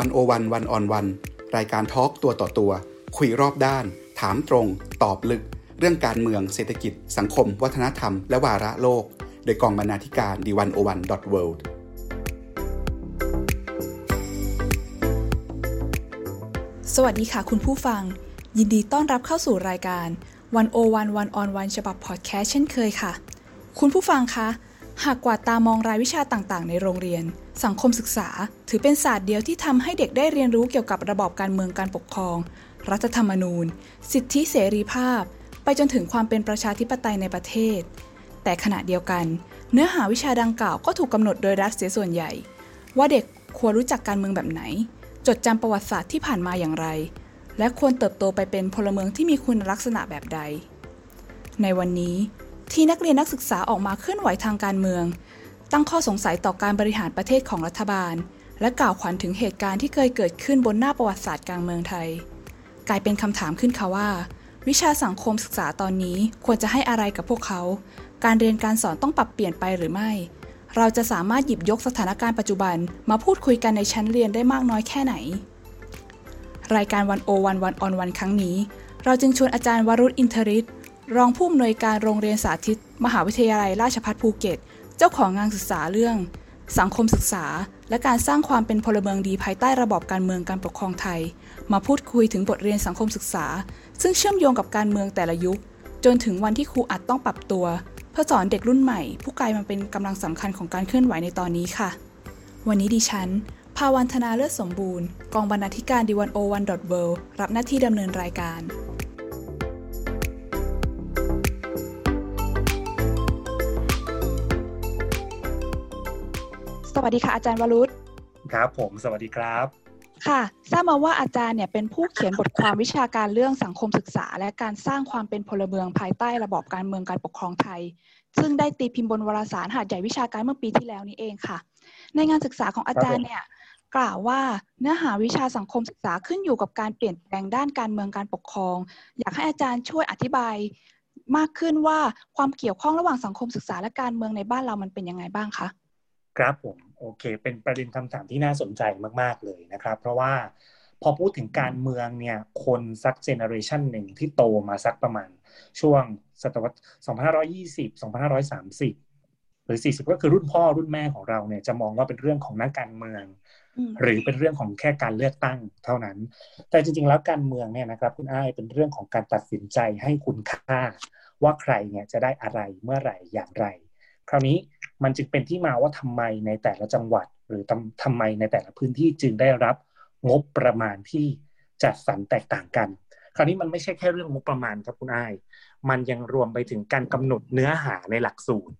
One-O-One One-on-One รายการ talk ตัวต่อตัว คุยรอบด้าน ถามตรง ตอบลึก เรื่องการเมืองเศรษฐกิจ สังคม วัฒนธรรม และวาระโลก โดยกองบรรณาธิการ The One-O-One dot Worldสวัสดีค่ะคุณผู้ฟัง ยินดีต้อนรับเข้าสู่รายการ One-O-One One-on-One ฉบับพอดแคสต์เช่นเคยค่ะ คุณผู้ฟังคะ หากกวาดตามองรายวิชาต่างๆ ในโรงเรียน สังคมศึกษา ถือเป็นศาสตร์เดียวที่ทำให้เด็กได้เรียนรู้เกี่ยวกับระบอบการเมืองการปกครอง รัฐธรรมนูญ สิทธิเสรีภาพ ไปจนถึงความเป็นประชาธิปไตยในประเทศ แต่ขณะเดียวกัน เนื้อหาวิชาดังกล่าวก็ถูกกำหนดโดยรัฐเสียส่วนใหญ่ ว่าเด็กควรรู้จักการเมืองแบบไหน จดจำประวัติศาสตร์ที่ผ่านมาอย่างไร และควรเติบโตไปเป็นพลเมืองที่มีคุณลักษณะแบบใด ในวันนี้ที่นักเรียนนักศึกษาออกมาเคลื่อนไหวทางการเมือง ตั้งข้อสงสัยต่อการบริหารประเทศของรัฐบาล และกล่าวขวัญถึงเหตุการณ์ที่เคยเกิดขึ้นบนหน้าประวัติศาสตร์กลางเมืองไทย กลายเป็นคำถามขึ้นค่ะว่า วิชาสังคมศึกษาตอนนี้ควรจะให้อะไรกับพวกเขา การเรียนการสอนต้องปรับเปลี่ยนไปหรือไม่ เราจะสามารถหยิบยกสถานการณ์ปัจจุบัน มาพูดคุยกันในชั้นเรียนได้มากน้อยแค่ไหน รายการวันโอวันวันออนวันครั้งนี้ เราจึงชวนอาจารย์วรุษอินทริศรองผู้อำนวยการโรงเรียนสาธิต มหาวิทยาลัยราชภัฏภูเก็ต เจ้าของงานศึกษาเรื่อง สังคมศึกษา และการสร้างความเป็นพลเมืองดีภายใต้ระบอบการเมืองการปกครองไทย มาพูดคุยถึงบทเรียนสังคมศึกษา ซึ่งเชื่อมโยงกับการเมืองแต่ละยุค จนถึงวันที่ครูอัดต้องปรับตัว เพื่อสอนเด็กรุ่นใหม่ ผู้กลายมาเป็นกำลังสำคัญของการเคลื่อนไหวในตอนนี้ค่ะ วันนี้ดิฉันภาวันธนาเลือดสมบูรณ์ กองบรรณาธิการดีวันโอวันดอทเรับหน้าที่ดำเนินรายการ สวัสดีค่ะอาจารย์วรุษครับผมสวัสดีครับ ค่ะทราบมาว่าอาจารย์เนี่ยเป็นผู้เขียนบทความวิชาการเรื่องสังคมศึกษา และการสร้างความเป็นพลเมืองภายใต้ระบอบการเมืองการปกครองไทย ซึ่งได้ตีพิมพ์บนวารสารหาดใหญ่วิชาการเมื่อปีที่แล้วนี้เองค่ะ ในงานศึกษาของอาจารย์เนี่ยกล่าวว่าเนื้อหาวิชาสังคมศึกษาขึ้นอยู่กับการเปลี่ยนแปลงด้านการเมืองการปกครอง อยากให้อาจารย์ช่วยอธิบายมากขึ้นว่าความเกี่ยวข้องระหว่างสังคมศึกษาและการเมืองในบ้านเรามันเป็นยังไงบ้างคะ ครับผมโอเค เป็นประเด็นคำถามที่น่าสนใจมาก ๆ เลยนะครับ เพราะว่าพอพูดถึงการเมืองเนี่ย คนสักเจเนอเรชันหนึ่งที่โตมาสักประมาณ ช่วงศตวรรษ 2520 2530 หรือ 40 ก็คือรุ่นพ่อรุ่นแม่ของเราเนี่ยจะมองว่าเป็นเรื่องของนักการเมือง หรือเป็นเรื่องของแค่การเลือกตั้งเท่านั้น แต่จริง ๆ แล้วการเมืองเนี่ยนะครับ คุณอ้ายเป็นเรื่องของการตัดสินใจให้คุณค่า ว่าใครเนี่ยจะได้อะไรเมื่อไหร่อย่างไร คราวนี้ มันจึงเป็นที่มาว่าทำไมในแต่ละจังหวัด หรือทำไมในแต่ละพื้นที่จึงได้รับงบประมาณที่จัดสรรแตกต่างกัน คราวนี้มันไม่ใช่แค่เรื่องงบประมาณครับคุณอ้ายมันยังรวมไปถึงการกำหนดเนื้อหาในหลักสูตร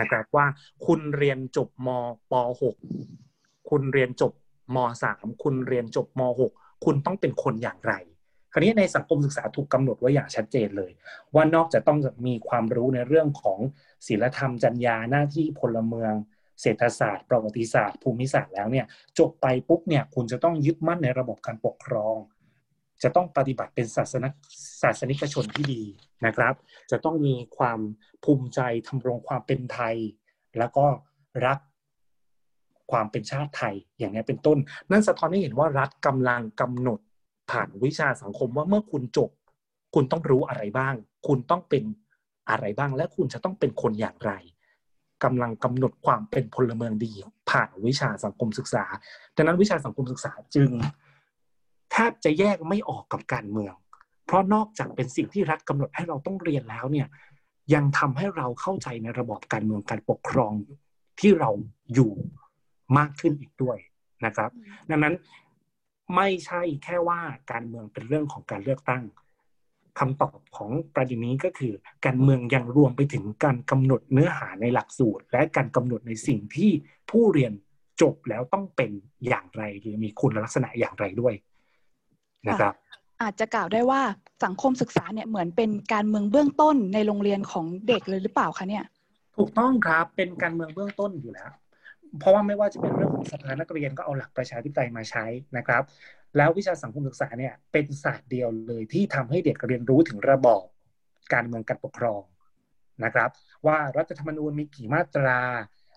นะครับว่าคุณเรียนจบมป .6 คุณเรียนจบม .3 คุณเรียนจบม .6 คุณต้องเป็นคนอย่างไร คราวนี้ในสังคมศึกษาถูกกาหนดไว้อย่างชัดเจนเลย ว่านอกจากต้องมีความรู้ในเรื่องของศีลธรรมจรรยาหน้าที่พลเมือง เศรษฐศาสตร์ ประวัติศาสตร์ ภูมิศาสตร์แล้วเนี่ยจบไปปุ๊บเนี่ยคุณจะต้องยึดมั่นในระบบการปกครอง จะต้องปฏิบัติเป็นศาสนศาสนิกชนที่ดีนะครับ จะต้องมีความภูมิใจทำรงความเป็นไทย แล้วก็รักความเป็นชาติไทยอย่างนี้เป็นต้น นั่นสะท้อนให้เห็นว่ารัฐกำลังกำหนด ผ่านวิชาสังคมว่าเมื่อคุณจบ คุณต้องรู้อะไรบ้าง คุณต้องเป็นอะไรบ้าง และคุณจะต้องเป็นคนอย่างไรกำลังกำหนดความเป็นพลเมืองดี ผ่านวิชาสังคมศึกษาดังนั้นวิชาสังคมศึกษาจึงแทบจะแยกไม่ออกกับการเมือง เพราะนอกจากเป็นสิ่งที่รัฐกำหนดให้เราต้องเรียนแล้วเนี่ยยังทำให้เราเข้าใจในระบบการเมืองการปกครองที่เราอยู่มากขึ้นอีกด้วยนะครับ ดังนั้น ไม่ใช่แค่ว่าการเมืองเป็นเรื่องของการเลือกตั้งคำตอบของประเด็นนี้ก็คือ การเมืองยังรวมไปถึงการกำหนดเนื้อหาในหลักสูตร และการกำหนดในสิ่งที่ผู้เรียนจบแล้วต้องเป็นอย่างไรหรือมีคุณลักษณะอย่างไรด้วยนะครับอาจจะกล่าวได้ว่าสังคมศึกษาเนี่ยเหมือนเป็นการเมืองเบื้องต้นในโรงเรียนของเด็กเลยหรือเปล่าคะเนี่ย ถูกต้องครับเป็นการเมืองเบื้องต้นอยู่แล้ว เพราะว่าไม่ว่าจะเป็นเรื่องของสภานักเรียนก็เอาหลักประชาธิปไตยมาใช้นะครับ แล้ววิชาสังคมศึกษาเนี่ยเป็นศาสตร์เดียวเลยที่ทำให้เด็กเรียนรู้ถึงระบอบการเมืองการปกครองนะครับ ว่ารัฐธรรมนูญมีกี่มาตรา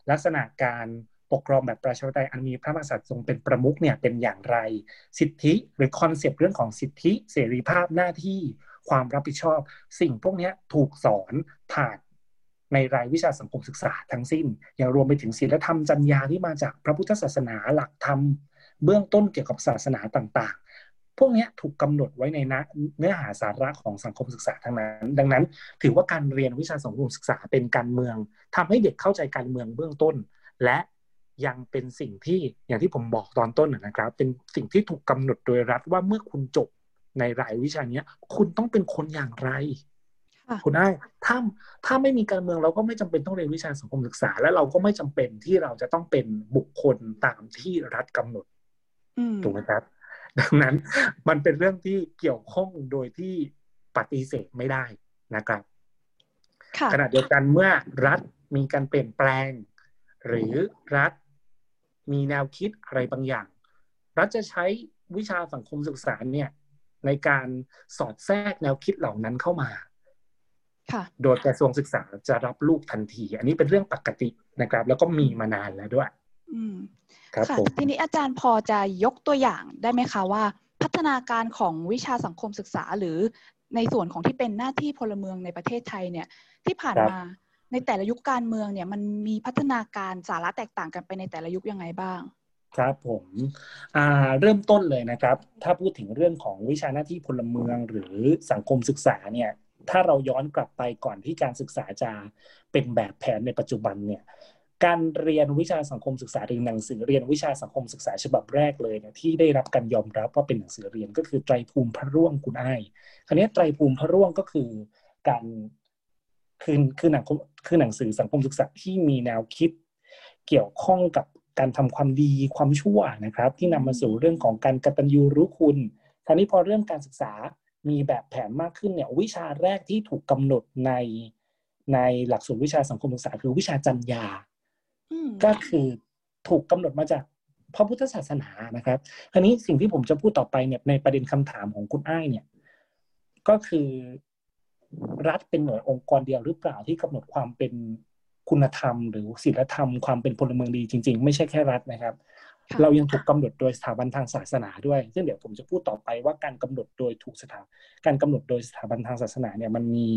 ลักษณะการปกครองแบบประชาธิปไตยอันมีพระมหากษัตริย์ทรงเป็นประมุขเนี่ยเป็นอย่างไร สิทธิหรือ concept เรื่องของสิทธิเสรีภาพหน้าที่ความรับผิดชอบ สิ่งพวกนี้ถูกสอนผ่าน ในรายวิชาสังคมศึกษาทั้งสิ้น อย่างรวมไปถึงศีลธรรมจรรยาที่มาจากพระพุทธศาสนาหลักธรรม เบื้องต้นเกี่ยวกับศาสนาต่างๆ พวกนี้ถูกกำหนดไว้ในเนื้อหาสาระของสังคมศึกษาทั้งนั้น ดังนั้น ถือว่าการเรียนวิชาสังคมศึกษาเป็นการเมืองทำให้เด็กเข้าใจการเมืองเบื้องต้น และยังเป็นสิ่งที่อย่างที่ผมบอกตอนต้นนะครับ เป็นสิ่งที่ถูกกาหนดโดยรัฐว่าเมื่อคุณจบในรายวิชานี้คุณต้องเป็นคนอย่างไร คุณได้ถ้าถ้าไม่มีการเมืองเราก็ไม่จำเป็นต้องเรียนวิชาสังคมศึกษา และเราก็ไม่จำเป็นที่เราจะต้องเป็นบุคคลตามที่รัฐกำหนดถูกไหมครับ ดังนั้นมันเป็นเรื่องที่เกี่ยวข้องโดยที่ปฏิเสธไม่ได้นะครับขณะเดียวกันเมื่อรัฐมีการเปลี่ยนแปลง หรือรัฐมีแนวคิดอะไรบางอย่าง รัฐจะใช้วิชาสังคมศึกษาเนี่ยในการสอดแทรกแนวคิดเหล่านั้นเข้ามา โดยกระทรวงศึกษาจะรับลูกทันที อันนี้เป็นเรื่องปกตินะครับ แล้วก็มีมานานแล้วด้วยครับผมทีนี้อาจารย์พอจะยกตัวอย่างได้ไหมคะว่า พัฒนาการของวิชาสังคมศึกษาหรือในส่วนของที่เป็นหน้าที่พลเมืองในประเทศไทยเนี่ย ที่ผ่านมาในแต่ละยุคการเมืองเนี่ยมันมีพัฒนาการสาระแตกต่างกันไปในแต่ละยุคยังไงบ้างครับผมเริ่มต้นเลยนะครับ ถ้าพูดถึงเรื่องของวิชาหน้าที่พลเมืองหรือสังคมศึกษาเนี่ย ถ้าเราย้อนกลับไปก่อนที่การศึกษาจะเป็นแบบแผนในปัจจุบันเนี่ยการเรียนวิชาสังคมศึกษาหรือหนังสือเรียนวิชาสังคมศึกษาฉบับแรกเลยเนี่ยที่ได้รับการยอมรับว่าเป็นหนังสือเรียนก็คือไตรภูมิพระร่วงคุณอ้ายคราวนี้ไตรภูมิพระร่วงก็คือการคือคือหนังคือหนังสือสังคมศึกษาที่มีแนวคิดเกี่ยวข้องกับการทำความดีความชั่วนะครับ ที่นำมาสู่เรื่องของการกตัญญูรู้คุณคราวนี้พอเรื่องการศึกษา มีแบบแผนมากขึ้นเนี่ยวิชาแรกที่ถูกกำหนดในในหลักสูตรวิชาสังคมศึกษาคือวิชาจัญญาก็คือถูกกำหนดมาจากพระพุทธศาสนานะครับคราวนี้สิ่งที่ผมจะพูดต่อไปเนี่ยในประเด็นคำถามของคุณอ้ายเนี่ย ก็คือรัฐเป็นหน่วยองค์กรเดียวหรือเปล่าที่กำหนดความเป็นคุณธรรม หรือศีลธรรมความเป็นพลเมืองดีจริง ๆ ไม่ใช่แค่รัฐนะครับ เรายังถูกกาหนดโดยสถาบันทางศาสนาด้วย ซึ่งเดี๋ยวผมจะพูดต่อไปว่าการกำหนดโดยถูกสถาการกำหนดโดยสถาบันทางศาสนาเนี่ยมันมี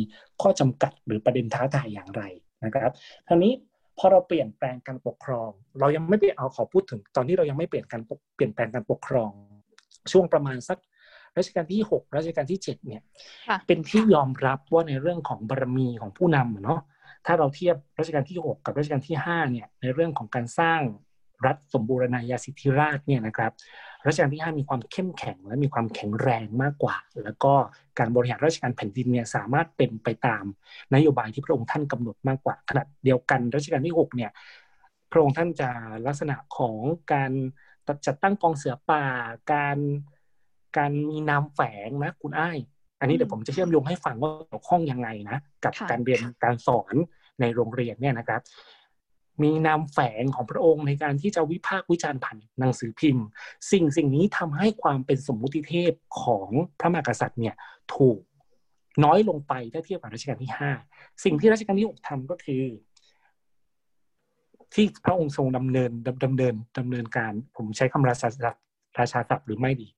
ข้อจำกัดหรือประเด็นท้าทายอย่างไรนะครับทีนี้พอเราเปลี่ยนแปลงการปกครอง เรายังไม่ไปเอาขอพูดถึง ตอนที่เรายังไม่เปลี่ยนการเปลี่ยนแปลงการปกครอง ช่วงประมาณสักรัชกาลที่ 6 รัชกาลที่ 7 เนี่ยเป็นที่ยอมรับว่าในเรื่องของบารมีของผู้นำเนาะถ้าเราเทียบรัชกาลที่ 6 กับรัชกาลที่5เนี่ยในเรื่องของการสร้าง รัฐสมบูรณาญาสิทธิราชเนี่ยนะครับรัชกาลที่ 5 มีความเข้มแข็งและมีความแข็งแรงมากกว่า แล้วก็การบริหารราชการแผ่นดินเนี่ยสามารถเป็นไปตามนโยบายที่พระองค์ท่านกำหนดมากกว่าขณะเดียวกันรัชกาลที่ 6 เนี่ยพระองค์ท่านจะลักษณะของการจัดตั้งกองเสือป่าการการมีนามแฝงนะคุณอ้าย อันนี้เดี๋ยวผมจะเชื่อมโยงให้ฟังว่าเกี่ยวข้องยังไงนะกับการเรียนการสอนในโรงเรียนเนี่ยนะครับ มีนามแฝงของพระองค์ในการที่จะวิพากษ์วิจารณ์ผ่านหนังสือพิมพ์ สิ่งสิ่งนี้ทำให้ความเป็นสมมุติเทพของพระมหากษัตริย์เนี่ยถูกน้อยลงไปถ้าเทียบกับรัชกาลที่ห้าสิ่งที่รัชกาลที่หกทำก็คือ ที่พระองค์ทรงดำเนินดำเนินดำเนินการ ผมใช้คำราชาราชาศัพท์หรือไม่ดี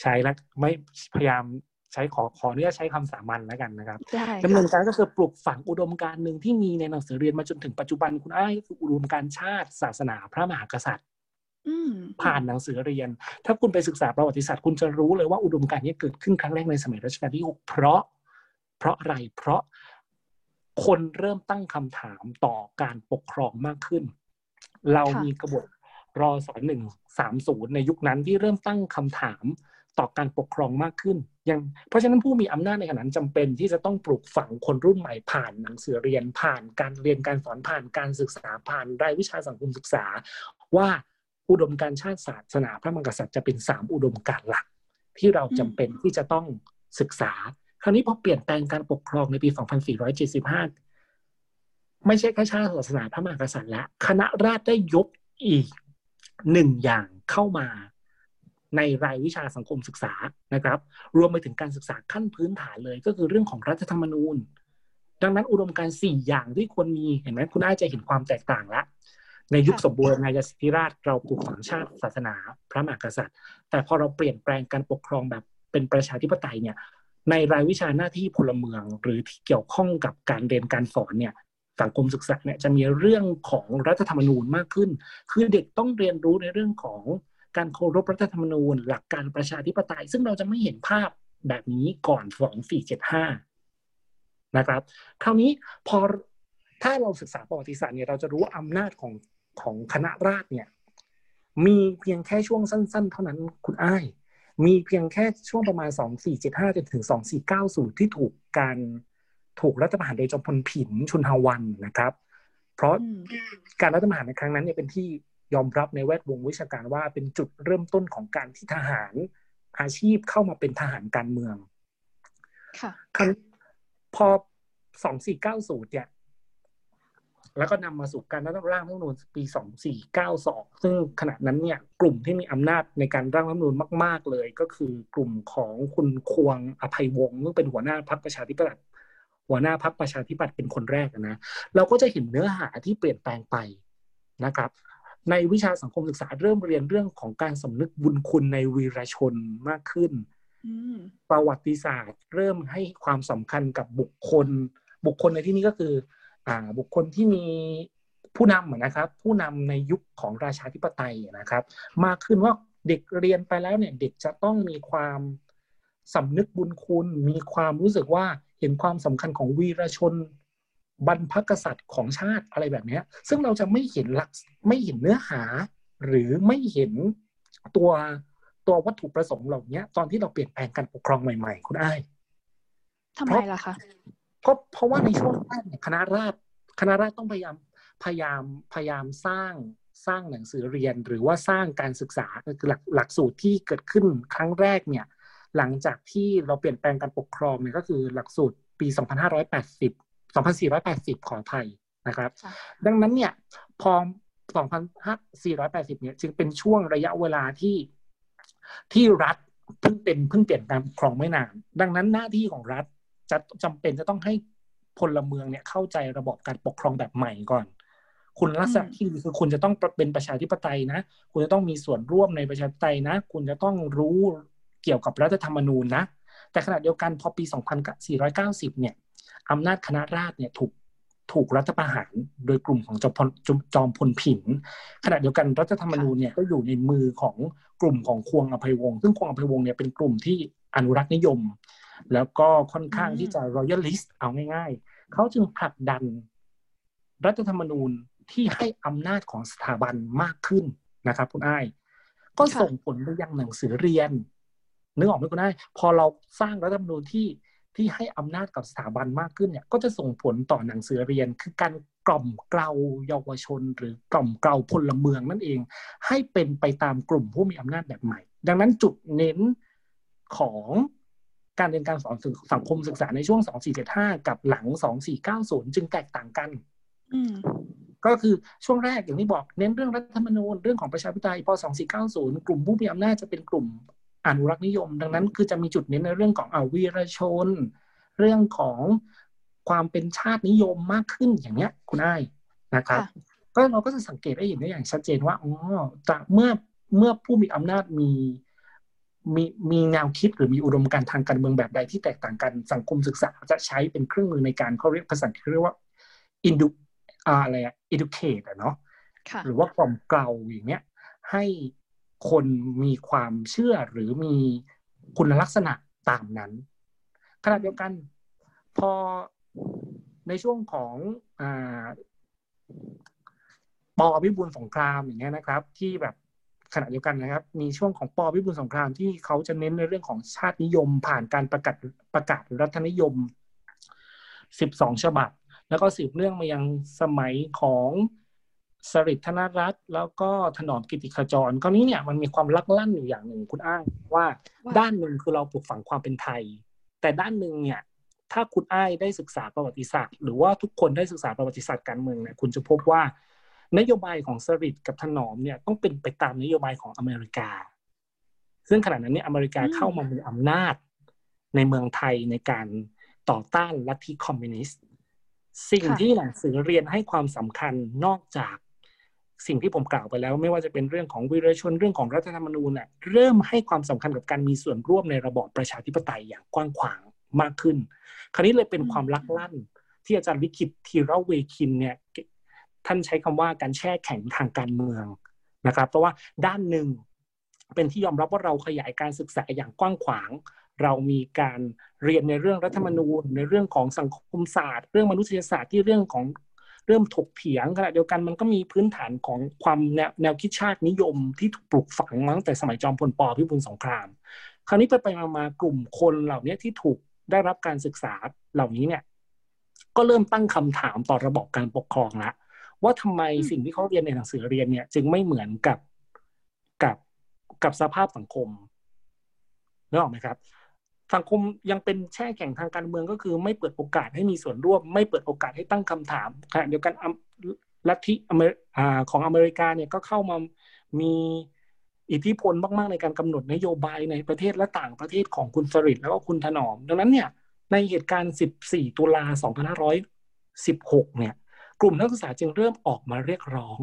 ใช้แล้วไม่พยายาม ใช้ขอขอเนื้อใช้คำสามัญแล้วกันนะครับดำเนินการก็คือปลูกฝังอุดมการหนึ่งที่มีในหนังสือเรียนมาจนถึงปัจจุบันคุณอ้ายคืออุดมการชาติศาสนาพระมหากษัตริย์ผ่านหนังสือเรียน ถ้าคุณไปศึกษาประวัติศาสตร์คุณจะรู้เลยว่าอุดมการนี้เกิดขึ้นครั้งแรกในสมัยรัชกาลที่หกเพราะ เพราะอะไรเพราะคนเริ่มตั้งคำถามต่อการปกครองมากขึ้น เรามีกบฏรอสอนหนึ่งสามศูนย์ในยุคนั้นที่เริ่มตั้งคำถามต่อการปกครองมากขึ้น ยังเพราะฉะนั้นผู้มีอำนาจในขณะนั้นจำเป็นที่จะต้องปลูกฝังคนรุ่นใหม่ผ่านหนังสือเรียนผ่านการเรียนการสอนผ่านการศึกษาผ่านรายวิชาสังคมศึกษา ว่าอุดมการชาติศาสนาพระมหากษัตริย์จะเป็นสามอุดมการหลัก ที่เราจำเป็นที่จะต้องศึกษา คราวนี้พอเปลี่ยนแปลงการปกครองในปี 2475 ไม่ใช่แค่ชาติศาสนาพระมหากษัตริย์และคณะราษฎรได้ยกอีกหนึ่งอย่างเข้ามา ในรายวิชาสังคมศึกษานะครับ รวมไปถึงการศึกษาขั้นพื้นฐานเลย ก็คือเรื่องของรัฐธรรมนูญ ดังนั้นอุดมการสี่อย่างที่ควรมีเห็นไหมคุณอาจะเห็นความแตกต่างละในยุคสมบูรณาญาสิทธิราชเราปลูกฝังชาติศาสนา พระมหากษัตริย์ แต่พอเราเปลี่ยนแปลงการปกครองแบบเป็นประชาธิปไตยเนี่ยในรายวิชาหน้าที่พลเมืองหรือที่เกี่ยวข้องกับการเรียนการสอนเนี่ยสังคมศึกษาเนี่ยจะมีเรื่องของรัฐธรรมนูญมากขึ้น คือเด็กต้องเรียนรู้ในเรื่องของ การเคารพรัฐธรรมนูญ หลักการประชาธิปไตย ซึ่งเราจะไม่เห็นภาพแบบนี้ก่อนสองสี่เจ็ดห้านะครับ คราวนี้พอถ้าเราศึกษาประวัติศาสตร์เนี่ยเราจะรู้ว่าอำนาจของของคณะราษฎรเนี่ยมีเพียงแค่ช่วงสั้น ๆ เท่านั้นคุณอ้าย มีเพียงแค่ช่วงประมาณสองสี่เจ็ดห้าจนถึงสองสี่เก้าศูนย์ที่ถูกการถูกรัฐประหารโดยจอมพลผินชุนฮาวันนะครับ เพราะการรัฐประหารในครั้งนั้นเนี่ยเป็นที่ ยอมรับในแวดวงวิชาการว่าเป็นจุดเริ่มต้นของการที่ทหารอาชีพเข้ามาเป็นทหารการเมือง ค่ะพอสองสี่เก้าศูนย์เนี่ย แล้วก็นำมาสู่การร่างรัฐธรรมนูญปีสองสี่เก้าสองซึ่งขณะนั้นเนี่ย กลุ่มที่มีอำนาจในการร่างรัฐธรรมนูญมาก ๆ เลย ก็คือกลุ่มของคุณควงอภัยวงศ์ซึ่งเป็นหัวหน้าพรรคประชาธิปัตย์หัวหน้าพรรคประชาธิปัตย์เป็นคนแรกนะ เราก็จะเห็นเนื้อหาที่เปลี่ยนแปลงไปนะครับ ในวิชาสังคมศึกษาเริ่มเรียนเรื่องของการสำนึกบุญคุณในวีรชนมากขึ้นประวัติศาสตร์ เริ่มให้ความสำคัญกับบุคคล บุคคลในที่นี้ก็คือ อ่า บุคคลที่มีผู้นำนะครับ ผู้นำในยุคของราชาธิปไตยนะครับ มากขึ้นว่าเด็กเรียนไปแล้วเนี่ย เด็กจะต้องมีความสำนึกบุญคุณ มีความรู้สึกว่าเห็นความสำคัญของวีรชน บรรพกษัตริย์ของชาติอะไรแบบนี้ซึ่งเราจะไม่เห็นหลักไม่เห็นเนื้อหา หรือไม่เห็นตัวตัววัตถุประสงค์เหล่านี้ตอนที่เราเปลี่ยนแปลงการปกครองใหม่ๆ คุณอ้ายทำไมล่ะคะก็เพราะว่าในช่วงแรกเนี่ยคณะราษฎรคณะราษฎรต้องพยายามพยายามพยายามสร้างสร้างหนังสือเรียนหรือว่าสร้างการศึกษาคือหลักหลักสูตรที่เกิดขึ้นครั้งแรกเนี่ย หลังจากที่เราเปลี่ยนแปลงการปกครองเนี่ยก็คือหลักสูตรปี 2580 2480 ของไทยนะครับ ดังนั้นเนี่ยพอ2480เนี่ยจึงเป็นช่วงระยะเวลาที่ที่รัฐเพิ่งเป็นเพิ่งเปลี่ยนการปกครองไม่นาน ดังนั้นหน้าที่ของรัฐจะจำเป็นจะต้องให้พลเมืองเนี่ยเข้าใจระบบการปกครองแบบใหม่ก่อน คุณลักษณะที่คือคุณจะต้องเป็นประชาธิปไตยนะ คุณจะต้องมีส่วนร่วมในประชาธิปไตยนะ คุณจะต้องรู้เกี่ยวกับรัฐธรรมนูญนะ แต่ขณะเดียวกันพอปี 2490 เนี่ย อำนาจคณะราษฎรเนี่ยถูกถูกรัฐประหารโดยกลุ่มของจอมพลจอมพลผินขณะเดียวกันรัฐธรรมนูญเนี่ยก็อยู่ในมือของกลุ่มของควงอภัยวงศ์ซึ่งควงอภัยวงศ์เนี่ยเป็นกลุ่มที่อนุรักษ์นิยม แล้วก็ค่อนข้างที่จะ royalist เอาง่าย ๆ เขาจึงผลักดัน รัฐธรรมนูญที่ให้อำนาจของสถาบันมากขึ้นนะครับคุณอ้ายก็ส่งผลไปยังหนังสือเรียนนึกออกไหมคุณได้พอเราสร้างรัฐธรรมนูญที่ ที่ให้อำนาจกับสถาบันมากขึ้นเนี่ยก็จะส่งผลต่อหนังสือเรียน คือการกล่อมเกลาเยาวชน หรือกล่อมเกลาพลเมืองนั่นเอง ให้เป็นไปตามกลุ่มผู้มีอำนาจแบบใหม่ ดังนั้นจุดเน้นของการเรียนการสอนสังคมศึกษาในช่วง 2475 กับหลัง 2490 จึงแตกต่างกันก็คือช่วงแรกอย่างที่บอกเน้นเรื่องรัฐธรรมนูญเรื่องของประชาธิปไตยพอ 2490 กลุ่มผู้มีอำนาจจะเป็นกลุ่ม อนุรักษ์นิยม ดังนั้นคือจะมีจุดเน้นในเรื่องของอาวีรชน เรื่องของความเป็นชาตินิยมมากขึ้นอย่างเนี้ย คุณอ้ายนะครับก็เราก็จะสังเกตได้เห็นได้อย่างชัดเจนว่าอ๋อแต่เมื่อเมื่อผู้มีอำนาจมีมีมีแนวคิดหรือมีอุดมการทางการเมืองแบบใดที่แตกต่างกันสังคมศึกษาจะใช้เป็นเครื่องมือในการเขาเรียกภาษาอังกฤษเรียกว่า indu อะไรอะ educate อะเนาะหรือว่ากล่อมเกลาอย่างเงี้ยให้ คนมีความเชื่อหรือมีคุณลักษณะตามนั้นขณะเดียวกัน พอในช่วงของอปอวิบูลสงครามอย่างเงี้ยนะครับ ที่แบบขณะเดียวกันนะครับ มีช่วงของปอวิบูลสงครามที่เขาจะเน้นในเรื่องของชาตินิยม ผ่านการประกาศประกาศรัฐนิยมสิบสองฉบับ แล้วก็สืบเนื่องมายังสมัยของ สริธนรัตน์แล้วก็ถนอมกิติขจรคราวนี้เนี่ยมันมีความลักลั่นอยู่อย่างหนึ่งคุณอ้างว่าด้านหนึ่งคือเราปลูกฝังความเป็นไทย แต่ด้านหนึ่งเนี่ยถ้าคุณอ้ายได้ศึกษาประวัติศาสตร์ หรือว่าทุกคนได้ศึกษาประวัติศาสตร์การเมืองเนี่ยคุณจะพบว่านโยบายของสริตกับถนอมเนี่ยต้องเป็นไปตามนโยบายของอเมริกา ซึ่งขณะนั้นเนี่ยอเมริกาเข้ามามีอำนาจในเมืองไทยในการต่อต้านลัทธิคอมมิวนิสต์ สิ่งที่หนังสือเรียนให้ความสำคัญนอกจาก สิ่งที่ผมกล่าวไปแล้ว ไม่ว่าจะเป็นเรื่องของวิรชนเรื่องของรัฐธรรมนูญน่ะเริ่มให้ความสำคัญกับการมีส่วนร่วมในระบอบประชาธิปไตยอย่างกว้างขวางมากขึ้น คราวนี้เลยเป็นความลักลั่น ที่อาจารย์ลิขิตทีระเวคินเนี่ยท่านใช้คำว่าการแช่แข็งทางการเมืองนะครับ เพราะว่าด้านหนึ่งเป็นที่ยอมรับว่าเราขยายการศึกษาอย่างกว้างขวาง เรามีการเรียนในเรื่องรัฐธรรมนูญ ในเรื่องของสังคมศาสตร์ เรื่องมนุษยศาสตร์ที่เรื่องของ เริ่มถกเถียงขณะเดียวกันมันก็มีพื้นฐานของความแนวแนวคิดชาตินิยมที่ถูกปลูกฝังมาตั้งแต่สมัยจอมพลปพิบูลสงคราม คราวนี้ไปไปมากลุ่มคนเหล่านี้ที่ถูกได้รับการศึกษาเหล่านี้เนี่ย ก็เริ่มตั้งคำถามต่อระบบการปกครองละว่าทำไมสิ่งที่เขาเรียนในหนังสือเรียนเนี่ย จึงไม่เหมือนกับกับกับสภาพสังคมนึกออกไหมครับ สังคมยังเป็นแช่แข็งทางการเมืองก็คือ ไม่เปิดโอกาสให้มีส่วนร่วม ไม่เปิดโอกาสให้ตั้งคำถามขณะเดียวกันลัทธิอเมริของอเมริกาเนี่ยก็เข้ามามีอิทธิพลมากๆในการกำหนดนโยบายในประเทศและต่างประเทศของคุณสริตแล้วก็คุณถนอม ดังนั้นเนี่ยในเหตุการณ์ 14 ตุลา 2516 เนี่ย กลุ่มนักศึกษาจึงเริ่มออกมาเรียกร้อง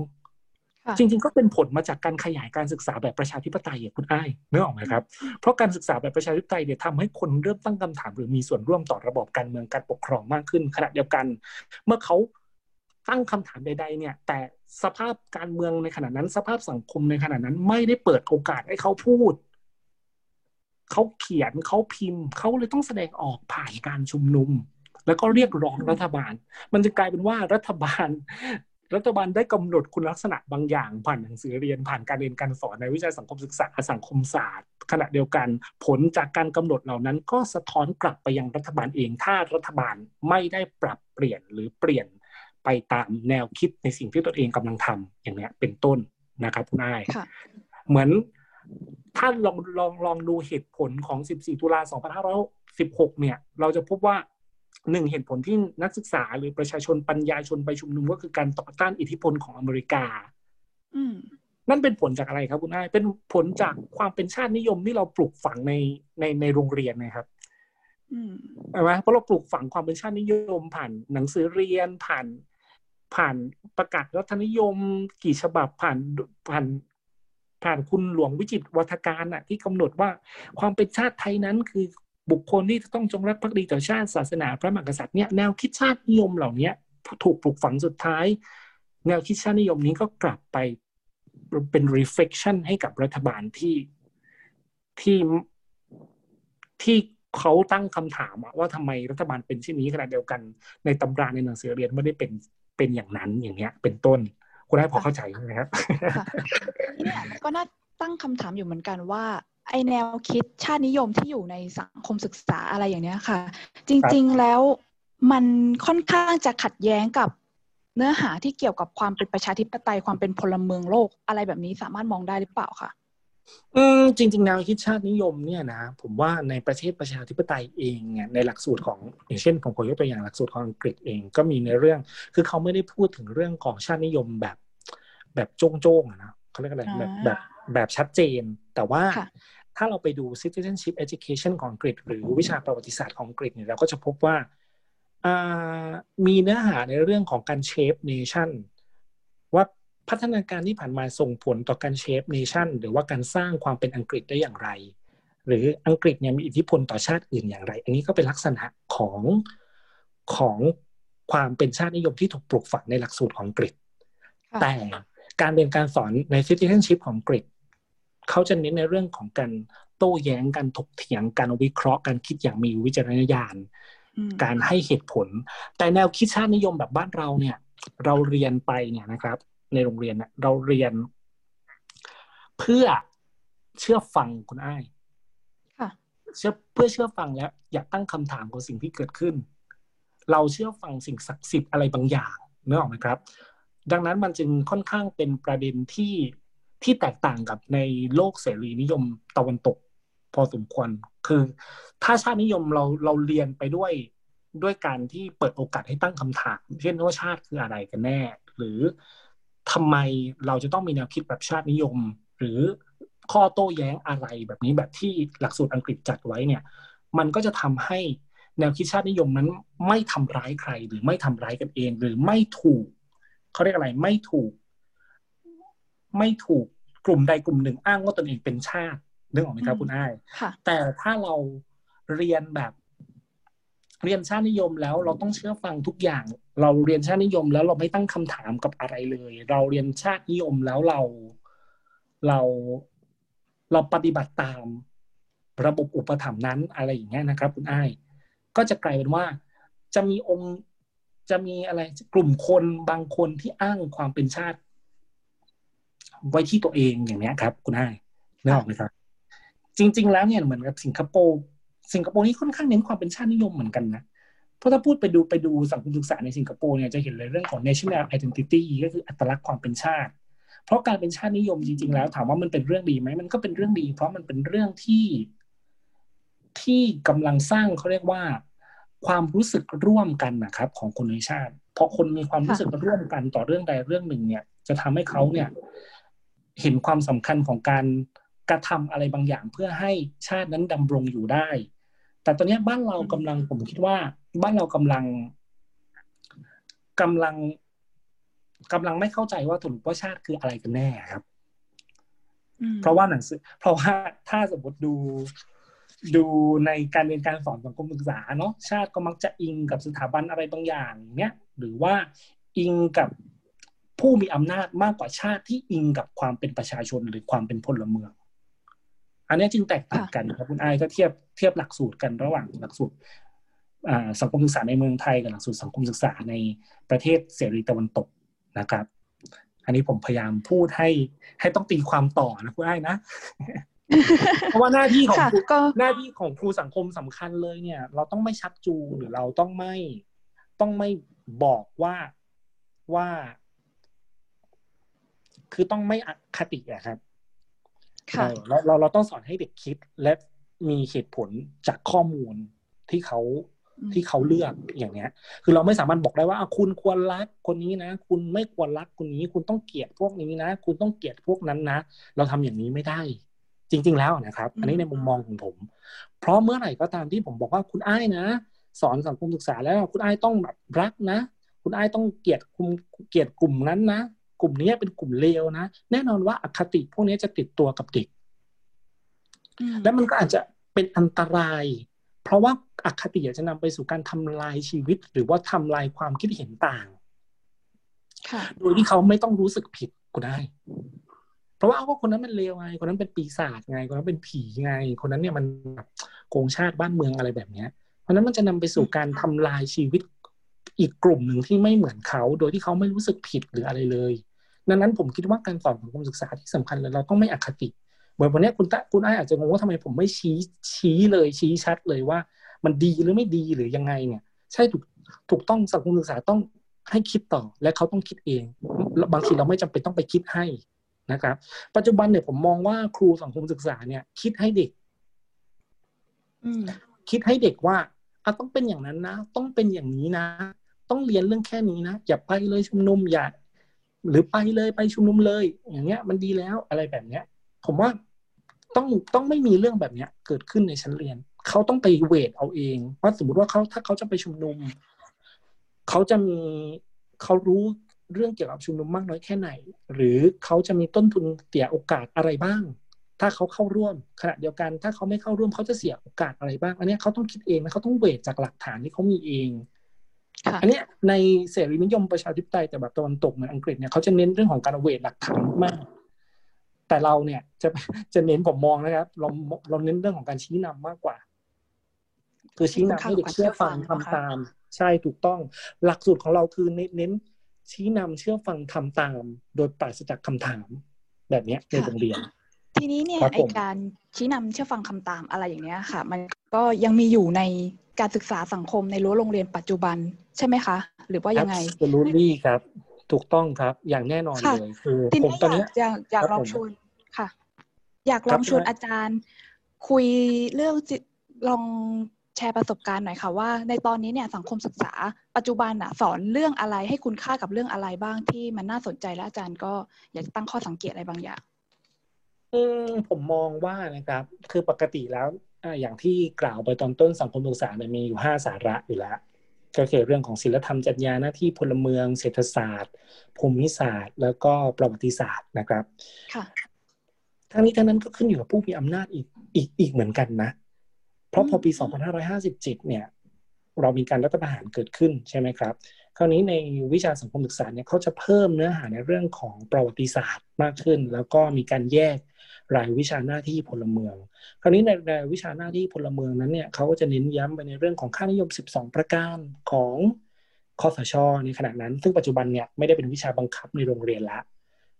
จริง ๆ ก็เป็นผลมาจากการขยายการศึกษาแบบประชาธิปไตยอย่างคุณอ้ายนึกออกไหมครับ เพราะการศึกษาแบบประชาธิปไตยเนี่ยทำให้คนเริ่มตั้งคำถาม หรือมีส่วนร่วมต่อระบบการเมืองการปกครองมากขึ้น ขณะเดียวกัน เมื่อเขาตั้งคำถามใด ๆ เนี่ย แต่สภาพการเมืองในขณะนั้น สภาพสังคมในขณะนั้นไม่ได้เปิดโอกาสให้เขาพูดเขาเขียนเขาพิมพ์เขาเลยต้องแสดงออกผ่านการชุมนุม แล้วก็เรียกร้องรัฐบาล มันจะกลายเป็นว่ารัฐบาล รัฐบาลได้กำหนดคุณลักษณะบางอย่าง ผ่านหนังสือเรียนผ่านการเรียนการสอนในวิชาสังคมศึกษาสังคมศาสตร์ ขณะเดียวกันผลจากการกำหนดเหล่านั้นก็สะท้อนกลับไปยังรัฐบาลเอง ถ้ารัฐบาลไม่ได้ปรับเปลี่ยนหรือเปลี่ยนไปตามแนวคิดในสิ่งที่ตนเองกำลังทำอย่างนี้เป็นต้นนะครับคุณอ้ายเหมือนถ้าลองลองลองดูเหตุผลของ 14 ตุลา 2516 เนี่ย เราจะพบว่า หนึ่งเหตุผลที่นักศึกษาหรือประชาชนปัญญาชนไปชุมนุมก็คือการต่อต้านอิทธิพลของอเมริกาอืนั่นเป็นผลจากอะไรครับคุณอ้ายเป็นผลจากความเป็นชาตินิยมที่เราปลูกฝังในในในโรงเรียนนะครับใช่ไหมเพราะเราปลูกฝังความเป็นชาตินิยม ผ่านหนังสือเรียนผ่านผ่านประกาศรัฐนิยม กี่ฉบับผ่านผ่านผ่านคุณหลวงวิจิตวัฒการอะที่กำหนดว่าความเป็นชาติไทยนั้นคือ บุคคลที่ต้องจงรักภักดีต่อชาติศาสนาพระมหากษัตริย์เนี่ยแนวคิดชาตินิยมเหล่านี้ถูกปลูกฝังสุดท้าย แนวคิดชาตินิยมนี้ก็กลับไปเป็น reflection ให้กับรัฐบาลที่ที่ที่เขาตั้งคำถามว่าทำไมรัฐบาลเป็นเช่นนี้ขณะเดียวกัน ในตำราในหนังสือเรียนไม่ได้เป็นเป็นอย่างนั้นอย่างเงี้ย เป็นต้นคุณได้พอเข้าใจไหมครับเนี่ยก็น่าตั้งคำถามอยู่เหมือนกันว่า ไอแนวคิดชาตินิยมที่อยู่ในสังคมศึกษาอะไรอย่างเนี้ยค่ะ จริง ๆแล้วมันค่อนข้างจะขัดแย้งกับเนื้อหาที่เกี่ยวกับความเป็นประชาธิปไตยความเป็นพลเมืองโลกอะไรแบบนี้สามารถมองได้หรือเปล่าคะอืมจริงๆแนวคิดชาตินิยมเนี่ยนะผมว่าในประเทศประชาธิปไตยเองเนี่ยในหลักสูตรของอย่างเช่นผมขอยกตัวอย่างหลักสูตรของอังกฤษเองก็มีในเรื่อง คือเขาไม่ได้พูดถึงเรื่องของชาตินิยมแบบ แบบโจ้งๆนะเขาเรียกอะไรแบบแบบแบบชัดเจน แต่ว่าถ้าเราไปดู citizenship education ของอังกฤษ หรือวิชาประวัติศาสตร์ของอังกฤษเนี่ยเราก็จะพบว่ามีเนื้อหาในเรื่องของการเชฟเนชั่นว่าพัฒนาการที่ผ่านมาส่งผลต่อการเชฟเนชั่นหรือว่าการสร้างความเป็นอังกฤษได้อย่างไร หรืออังกฤษเนี่ยมีอิทธิพลต่อชาติอื่นอย่างไร อันนี้ก็เป็นลักษณะของของความเป็นชาตินิยมที่ถูกปลูกฝังในหลักสูตรของอังกฤษ แต่การเรียนการสอนใน citizenship ของอังกฤษ เขาจะเน้นในเรื่องของการโต้แย้งการถกเถียงการวิเคราะห์การคิดอย่างมีวิจารณญาณ การให้เหตุผล แต่แนวคิดชาตินิยมแบบบ้านเราเนี่ย เราเรียนไปเนี่ยนะครับ ในโรงเรียนเนี่ยเราเรียน เพื่อเชื่อฟังคุณอ้ายเชื่อเพื่อเชื่อฟังแล้ว อยากตั้งคำถามกับสิ่งที่เกิดขึ้น เราเชื่อฟังสิ่งศักดิ์สิทธิ์อะไรบางอย่างเนื้อออกไหมครับ ดังนั้นมันจึงค่อนข้างเป็นประเด็นที่ ที่แตกต่างกับในโลกเสรีนิยมตะวันตก พอสมควร คือ ถ้าชาตินิยมเราเราเรียนไปด้วยด้วยการที่เปิดโอกาสให้ตั้งคำถาม เช่นว่าชาติคืออะไรกันแน่ หรือทำไมเราจะต้องมีแนวคิดแบบชาตินิยม หรือข้อโต้แย้งอะไรแบบนี้แบบที่หลักสูตรอังกฤษจัดไว้เนี่ย มันก็จะทำให้แนวคิดชาตินิยมนั้นไม่ทำร้ายใคร หรือไม่ทำร้ายกันเอง หรือไม่ถูกเขาเรียกอะไรไม่ถูก ไม่ถูกกลุ่มใดกลุ่มหนึ่งอ้างว่าตนเองเป็นชาตินึกออกไหมครับคุณอ้ายแต่ถ้าเราเรียนแบบ เรียนชาตินิยมแล้วเราต้องเชื่อฟังทุกอย่าง เราเรียนชาตินิยมแล้วเราไม่ตั้งคำถามกับอะไรเลย เราเรียนชาตินิยมแล้วเราเราเราปฏิบัติตาม ระบบอุปถัมภ์นั้นอะไรอย่างเงี้ยนะครับ คุณอ้ายก็จะกลายเป็นว่า จะมีองค์จะมีอะไรกลุ่มคนบางคนที่อ้างความเป็นชาติ ไว้ที่ตัวเองอย่างเนี้ยครับ คุณอ้ายนึกออกไหมครับ จริง ๆ แล้วเนี่ยเหมือนกับสิงคโปร์สิงคโปร์นี่ค่อนข้างเน้นความเป็นชาตินิยมเหมือนกันนะเพราะถ้าพูดไปดูไปดูสังคมศึกษาในสิงคโปร์เนี่ยจะเห็นเลยเรื่องของ national identity ก็คืออัตลักษณ์ความเป็นชาติ เพราะการเป็นชาตินิยมจริง ๆ แล้ว ถามว่ามันเป็นเรื่องดีไหมมันก็เป็นเรื่องดี เพราะมันเป็นเรื่องที่ที่กำลังสร้างเขาเรียกว่า ความรู้สึกร่วมกันนะครับ ของคนในชาติพอคนมีความรู้สึกร่วมกันต่อเรื่องใดเรื่องหนึ่งเนี่ย จะทำให้เขาเนี่ย เห็นความสำคัญของการกระทำอะไรบางอย่างเพื่อให้ชาตินั้นดำรงอยู่ได้ แต่ตอนนี้บ้านเรากำลังผมคิดว่า บ้านเรากำลังกำลังกำลังไม่เข้าใจว่าถุนว่าชาติคืออะไรกันแน่ครับ เพราะว่าหนังสือ เพราะว่าถ้าสมมติดูดูในการเรียนการสอนสังคมศึกษาเนาะชาติก็มักจะอิงกับสถาบันอะไรบางอย่างเนี้ยหรือว่าอิงกับ ผู้มีอำนาจมากกว่าชาติที่อิงกับความเป็นประชาชนหรือความเป็นพลเมือง อันนี้จึงแตกต่างกันครับคุณไอ้ก็เทียบเทียบหลักสูตรกันระหว่างหลักสูตรสังคมศึกษาในเมืองไทยกับหลักสูตรสังคมศึกษาในประเทศเสรีตะวันตกนะครับ อันนี้ผมพยายามพูดให้ให้ต้องตีความต่อนะคุณไอ้นะเพราะว่าหน้าที่ของหน้าที่ของครูสังคมสำคัญเลยเนี่ย เราต้องไม่ชักจูงหรือเราต้องไม่ต้องไม่บอกว่าว่า คือต้องไม่อคติอะครับเราเราเราต้องสอนให้เด็กคิดและมีเหตุผลจากข้อมูลที่เขาที่เขาเลือกอย่างเนี้ย คือเราไม่สามารถบอกได้ว่าคุณควรรักคนนี้นะ คุณไม่ควรรักคนนี้ คุณต้องเกลียดพวกนี้นะ คุณต้องเกลียดพวกนั้นนะ เราทำอย่างนี้ไม่ได้ จริง ๆ แล้วนะครับ อันนี้ในมุมมองของผม เพราะเมื่อไหร่ก็ตามที่ผมบอกว่าคุณอ้ายนะ สอนสังคมศึกษาแล้วคุณอ้ายต้องแบบรักนะ คุณอ้ายต้องเกลียดคุมเกลียดกลุ่มนั้นนะก ลุ่มนี้เป็นกลุ่มเลวนะ แน่นอนว่าอคติพวกนี้จะติดตัวกับเด็ก และมันก็อาจจะเป็นอันตราย เพราะว่าอคติจะนำไปสู่การทำลายชีวิต หรือว่าทำลายความคิดเห็นต่างโดยที่เขาไม่ต้องรู้สึกผิดก็ได้ เพราะว่าเอาว่าคนนั้นมันเลวไง คนนั้นเป็นปีศาจไง คนนั้นเป็นผีไง คนนั้นเนี่ยมันโกงชาติบ้านเมืองอะไรแบบเนี้ย เพราะนั้นมันจะนำไปสู่การทำลายชีวิตอีกกลุ่มหนึ่งที่ไม่เหมือนเขา โดยที่เขาไม่รู้สึกผิดหรืออะไรเลย ดังนั้นผมคิดว่าการสอนของการศึกษาที่สำคัญเลยเราต้องไม่อคติเหมือนวันนี้คุณตะคุณไออาจจะงงว่าทำไมผมไม่ชี้ชี้เลยชี้ชัดเลยว่า มันดีหรือไม่ดีหรือยังไงเนี่ย ใช่ถูกถูกต้องสังคมศึกษาต้องให้คิดต่อและเขาต้องคิดเอง บางทีเราไม่จำเป็นต้องไปคิดให้นะครับ ปัจจุบันเนี่ยผมมองว่าครูสังคมศึกษาเนี่ย คิดให้เด็กคิดให้เด็กว่าอะต้องเป็นอย่างนั้นนะ ต้องเป็นอย่างนี้นะ ต้องเรียนเรื่องแค่นี้นะ อย่าไปเลยชุมนุมอย่า หรือไปเลยไปชุมนุมเลย อย่างเงี้ย มันดีแล้วอะไรแบบเนี้ย ผมว่าต้องต้องไม่มีเรื่องแบบเนี้ย เกิดขึ้นในชั้นเรียน เขาต้องไปเวทเอาเองว่าสมมติว่าเขาถ้าเขาจะไปชุมนุม เขาจะมีเขารู้เรื่องเกี่ยวกับชุมนุมมากน้อยแค่ไหน หรือเขาจะมีต้นทุนเสียโอกาสอะไรบ้าง ถ้าเขาเข้าร่วมขณะเดียวกัน ถ้าเขาไม่เข้าร่วมเขาจะเสียโอกาสอะไรบ้าง อันนี้เขาต้องคิดเองนะเขาต้องเวทจากหลักฐานที่เขามีเอง อันนี้ในเสรีนิยมประชาธิปไตยแต่แบบตะวันตกเหมือนอังกฤษเนี่ยเขาจะเน้นเรื่องของการเวทหลักฐานมาก แต่เราเนี่ยจะจะเน้นผมมองนะครับเราเราเน้นเรื่องของการชี้นำมากกว่า คือชี้นำให้เด็กเชื่อฟังทำตาม ใช่ถูกต้อง หลักสูตรของเราคือเน้นชี้นำเชื่อฟังทำตาม โดยปราศจากคำถาม แบบนี้ในโรงเรียน ทีนี้เนี่ยไอการชี้นำเชื่อฟังคำตามอะไรอย่างเนี้ยค่ะ มันก็ยังมีอยู่ในการศึกษาสังคมในรั้วโรงเรียนปัจจุบันใช่ไหมคะ หรือว่ายังไงจะรู้นี่ครับ ถูกต้องครับอย่างแน่นอนเลยคือผมตอนนี้อยากอยากลองชวนค่ะ อยากลองชวนอาจารย์ คุยเรื่องลองแชร์ประสบการณ์หน่อยค่ะว่า ในตอนนี้เนี่ยสังคมศึกษา ปัจจุบันอะสอนเรื่องอะไรให้คุณค่ากับเรื่องอะไรบ้างที่มันน่าสนใจและอาจารย์ก็อยากตั้งข้อสังเกตอะไรบางอย่าง อืมผมมองว่านะครับ คือปกติแล้วอย่างที่กล่าวไปตอนต้นสังคมศึกษาเนี่ยมีอยู่ห้าสาระอยู่แล้ว ก็คือเรื่องของศิลธรรมจรรยาหน้าที่พลเมือง เศรษฐศาสตร์ ภูมิศาสตร์ แล้วก็ประวัติศาสตร์นะครับค่ะทั้งนี้ทั้งนั้นก็ขึ้นอยู่กับผู้มีอำนาจอีกอีกอีกเหมือนกันนะ เพราะพอปี 2557 เนี่ย เรามีการรัฐประหารเกิดขึ้นใช่ไหมครับ คราวนี้ในวิชาสังคมศึกษาเนี่ยเขาจะเพิ่มเนื้อหาในเรื่องของประวัติศาสตร์มากขึ้น แล้วก็มีการแยก รายวิชาหน้าที่พลเมือง คราวนี้ในรายวิชาหน้าที่พลเมืองนั้นเนี่ยเขาก็จะเน้นย้ำไปในเรื่องของค่านิยม 12 ประการของคอสชในขณะนั้น ซึ่งปัจจุบันเนี่ยไม่ได้เป็นวิชาบังคับในโรงเรียนละ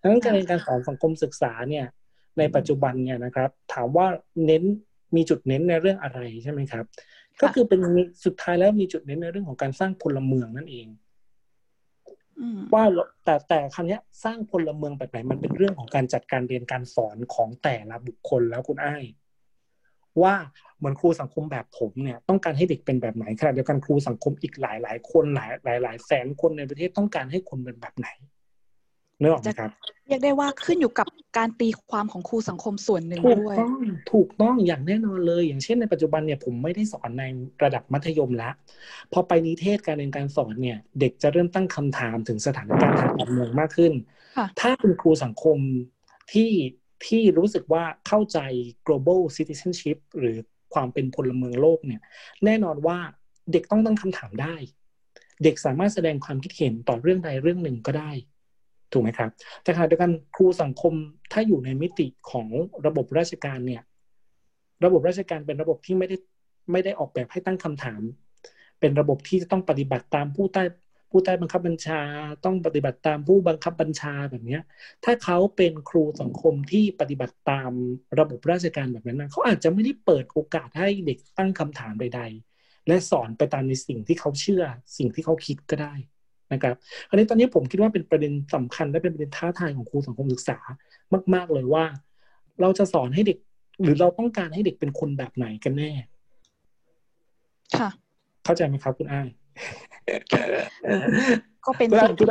ดังนั้นการเรียนการสอนสังคมศึกษาเนี่ยในปัจจุบันเนี่ยนะครับ ถามว่าเน้นมีจุดเน้นในเรื่องอะไรใช่ไหมครับ ก็คือเป็นสุดท้ายแล้วมีจุดเน้นในเรื่องของการสร้างพลเมืองนั่นเอง ว่าแต่แต่คำนี้สร้างพลเมืองแบบไหนมันเป็นเรื่องของการจัดการเรียนการสอนของแต่ละบุคคลแล้วคุณอ้ายว่าเหมือนครูสังคมแบบผมเนี่ยต้องการให้เด็กเป็นแบบไหนขณะเดียวกันครูสังคมอีกหลายหลายคนหลายหลายหลายแสนคนในประเทศต้องการให้คนเป็นแบบไหน เนื้อออกไหมครับเรียกได้ว่าขึ้นอยู่กับการตีความของครูสังคมส่วนหนึ่งด้วย ถูกต้องถูกต้องอย่างแน่นอนเลย อย่างเช่นในปัจจุบันเนี่ยผมไม่ได้สอนในระดับมัธยมละพอไปนิเทศการเรียนการสอนเนี่ย เด็กจะเริ่มตั้งคำถามถึงสถานการณ์ทางการเมืองมากขึ้น ถ้าเป็นครูสังคมที่ที่รู้สึกว่าเข้าใจ global citizenship หรือความเป็นพลเมืองโลกเนี่ย แน่นอนว่าเด็กต้องตั้งคำถามได้ เด็กสามารถแสดงความคิดเห็นต่อเรื่องใดเรื่องหนึ่งก็ได้ ถูกไหมครับแต่ขณะเดียวกันครูสังคมถ้าอยู่ในมิติของระบบราชการเนี่ย ระบบราชการเป็นระบบที่ไม่ได้ไม่ได้ออกแบบให้ตั้งคำถาม เป็นระบบที่จะต้องปฏิบัติตามผู้ใต้ผู้ใต้บังคับบัญชา ต้องปฏิบัติตามผู้บังคับบัญชาแบบนี้ถ้าเขาเป็นครูสังคมที่ปฏิบัติตามระบบราชการแบบนั้นเขาอาจจะไม่ได้เปิดโอกาสให้เด็กตั้งคำถามใด ๆ และสอนไปตามในสิ่งที่เขาเชื่อ สิ่งที่เขาคิดก็ได้ นะครับอันนี้ตอนนี้ผมคิดว่าเป็นประเด็นสำคัญและเป็นประเด็นท้าทายของครูสังคมศึกษามาก ๆเลยว่า เราจะสอนให้เด็ก หรือเราต้องการให้เด็กเป็นคนแบบไหนกันแน่ ค่ะ เข้าใจไหมครับคุณอ้ายก็เป็นสิ่งที่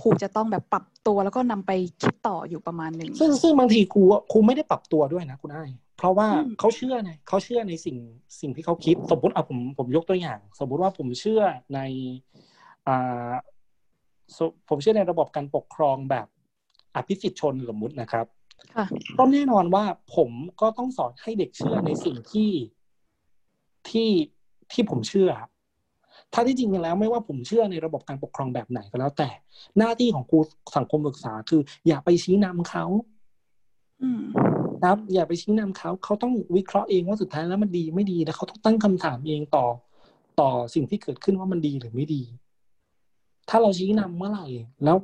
ครูจะต้องแบบปรับตัวแล้วก็นำไปคิดต่ออยู่ประมาณหนึ่งซึ่งซึ่งบางทีครูครูไม่ได้ปรับตัวด้วยนะคุณอ้ายเพราะว่าเขาเชื่อไงเขาเชื่อในสิ่งสิ่งที่เขาคิด สมมติเอาผมผมยกตัวอย่าง สมมุติว่าผมเชื่อใน ผมเชื่อในระบบการปกครองแบบอภิสิทธิชนสมมุตินะครับก็แน่นอนว่าผมก็ต้องสอนให้เด็กเชื่อในสิ่งที่ที่ที่ผมเชื่อ ถ้าที่จริงแล้วไม่ว่าผมเชื่อในระบบการปกครองแบบไหนก็แล้ว แต่หน้าที่ของครูสังคมศึกษาคือ อย่าไปชี้นำเขาครับ อย่าไปชี้นำเขา เขาต้องวิเคราะห์เองว่าสุดท้ายแล้วมันดีไม่ดีแล้วเขาต้องตั้งคำถามเองต่อต่อสิ่งที่เกิดขึ้นว่ามันดีหรือไม่ดี ถ้าเราชี้นำเมื่อไหร่แล้ว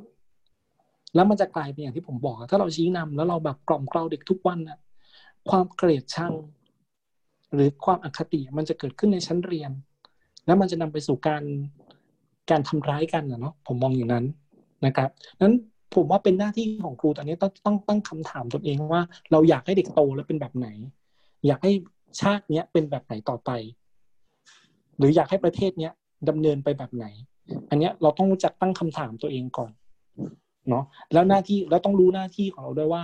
แล้วมันจะกลายเป็นอย่างที่ผมบอกถ้าเราชี้นำแล้วเราแบบกล่อมเกลาเด็กทุกวันน่ะความเกลียดชังหรือความอคติมันจะเกิดขึ้นในชั้นเรียน แล้วมันจะนำไปสู่การการทำร้ายกันนะเนาะผมมองอย่างนั้นนะครับนั้นผมว่าเป็นหน้าที่ของครูตอนนี้ต้องต้องตั้งคำถามตัวเองว่า เราอยากให้เด็กโตแล้วเป็นแบบไหน อยากให้ชาติเนี้ยเป็นแบบไหนต่อไป หรืออยากให้ประเทศเนี้ยดำเนินไปแบบไหน อันเนี้ยเราต้องรู้จักตั้งคำถามตัวเองก่อนเนาะแล้วหน้าที่แล้วต้องรู้หน้าที่ของเราด้วยว่า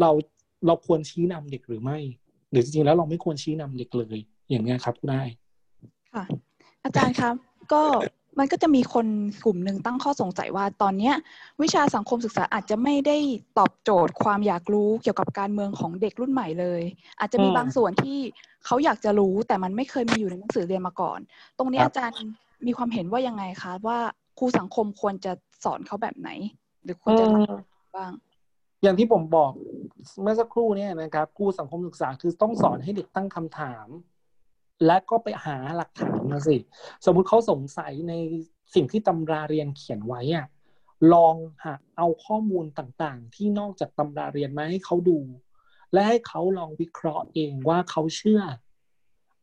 เราเราควรชี้นำเด็กหรือไม่ หรือจริงๆแล้วเราไม่ควรชี้นำเด็กเลย อย่างเงี้ยครับได้ค่ะ อาจารย์ครับก็มันก็จะมีคนกลุ่มหนึ่งตั้งข้อสงสัยว่าตอนนี้วิชาสังคมศึกษาอาจจะไม่ได้ตอบโจทย์ความอยากรู้เกี่ยวกับการเมืองของเด็กรุ่นใหม่เลย อาจจะมีบางส่วนที่เขาอยากจะรู้แต่มันไม่เคยมีอยู่ในหนังสือเรียนมาก่อน ตรงนี้อาจารย์ มีความเห็นว่ายังไงคะ ว่าครูสังคมควรจะสอนเขาแบบไหน หรือควรจะทำบ้าง อย่างที่ผมบอกเมื่อสักครู่เนี่ยนะครับครูสังคมศึกษาคือต้องสอนให้เด็กตั้งคำถาม และก็ไปหาหลักฐานมาสิ สมมุติเขาสงสัยในสิ่งที่ตำราเรียนเขียนไว้อะลองหาเอาข้อมูลต่างๆ ที่นอกจากตำราเรียนมาให้เขาดู และให้เขาลองวิเคราะห์เองว่าเขาเชื่อ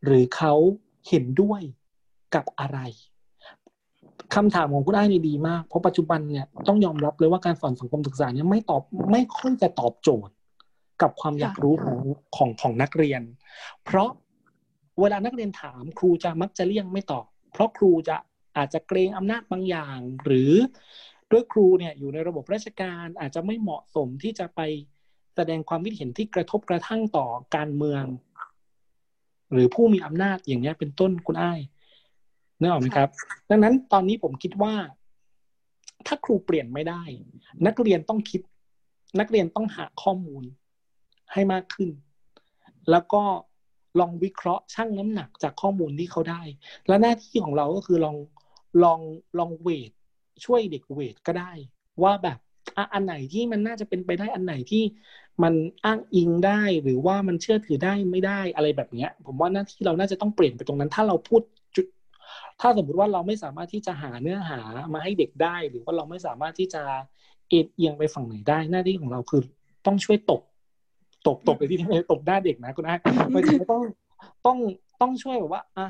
หรือเขาเห็นด้วยกับอะไร คำถามของคุณอ้ายนี่ดีมาก เพราะปัจจุบันเนี่ยต้องยอมรับเลยว่าการสอนสังคมศึกษาเนี่ยไม่ตอบไม่ค่อยจะตอบโจทย์ กับความอยากรู้ของของของนักเรียน เพราะเวลานักเรียนถามครูจะมักจะเลี่ยงไม่ตอบ เพราะครูจะอาจจะเกรงอำนาจบางอย่าง หรือด้วยครูเนี่ยอยู่ในระบบราชการอาจจะไม่เหมาะสมที่จะไปแสดงความคิดเห็นที่กระทบกระทั่งต่อการเมือง หรือผู้มีอำนาจอย่างนี้เป็นต้นคุณอ้าย นึกออกไหมครับ ดังนั้นตอนนี้ผมคิดว่า ถ้าครูเปลี่ยนไม่ได้ นักเรียนต้องคิด นักเรียนต้องหาข้อมูลให้มากขึ้น แล้วก็ลองวิเคราะห์ชั่งน้ำหนักจากข้อมูลที่เขาได้ และหน้าที่ของเราก็คือลองลองลองเวทช่วยเด็กเวทก็ได้ ว่าแบบอันไหนที่มันน่าจะเป็นไปได้อันไหนที่มันอ้างอิงได้หรือว่ามันเชื่อถือได้ไม่ได้อะไรแบบเนี้ย ผมว่าหน้าที่เราน่าจะต้องเปลี่ยนไปตรงนั้น ถ้าเราพูดจุด ถ้าสมมุติว่าเราไม่สามารถที่จะหาเนื้อหามาให้เด็กได้ หรือว่าเราไม่สามารถที่จะเอ็นเอียงไปฝั่งไหนได้ หน้าที่ของเราคือต้องช่วยตกตกตกไปที่ไหนตกหน้าเด็กนะคุณอาไม่ต้องต้องต้องช่วยแบบว่าอะ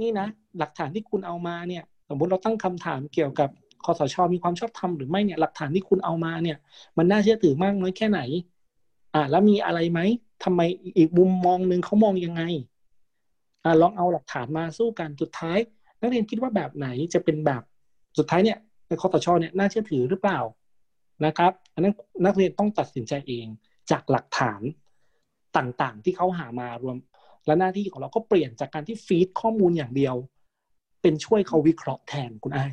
นี่นะ หลักฐานที่คุณเอามาเนี่ย สมมติเราตั้งคำถามเกี่ยวกับคอสชมีความชอบธรรมหรือไม่เนี่ยหลักฐานที่คุณเอามาเนี่ย มันน่าเชื่อถือมากน้อยแค่ไหน อ่าแล้วมีอะไรไหมทำไมอีกมุมมองหนึ่งเขามองยังไง อ่าลองเอาหลักฐานมาสู้กันสุดท้าย นักเรียนคิดว่าแบบไหนจะเป็นแบบสุดท้ายเนี่ยในคอสชเนี่ยน่าเชื่อถือหรือเปล่านะครับ อันนั้นนักเรียนต้องตัดสินใจเองจากหลักฐานต่างๆ ที่เขาหามารวม และหน้าที่ของเราก็เปลี่ยนจากการที่ฟีดข้อมูลอย่างเดียว เป็นช่วยเขาวิเคราะห์แทนคุณไอ้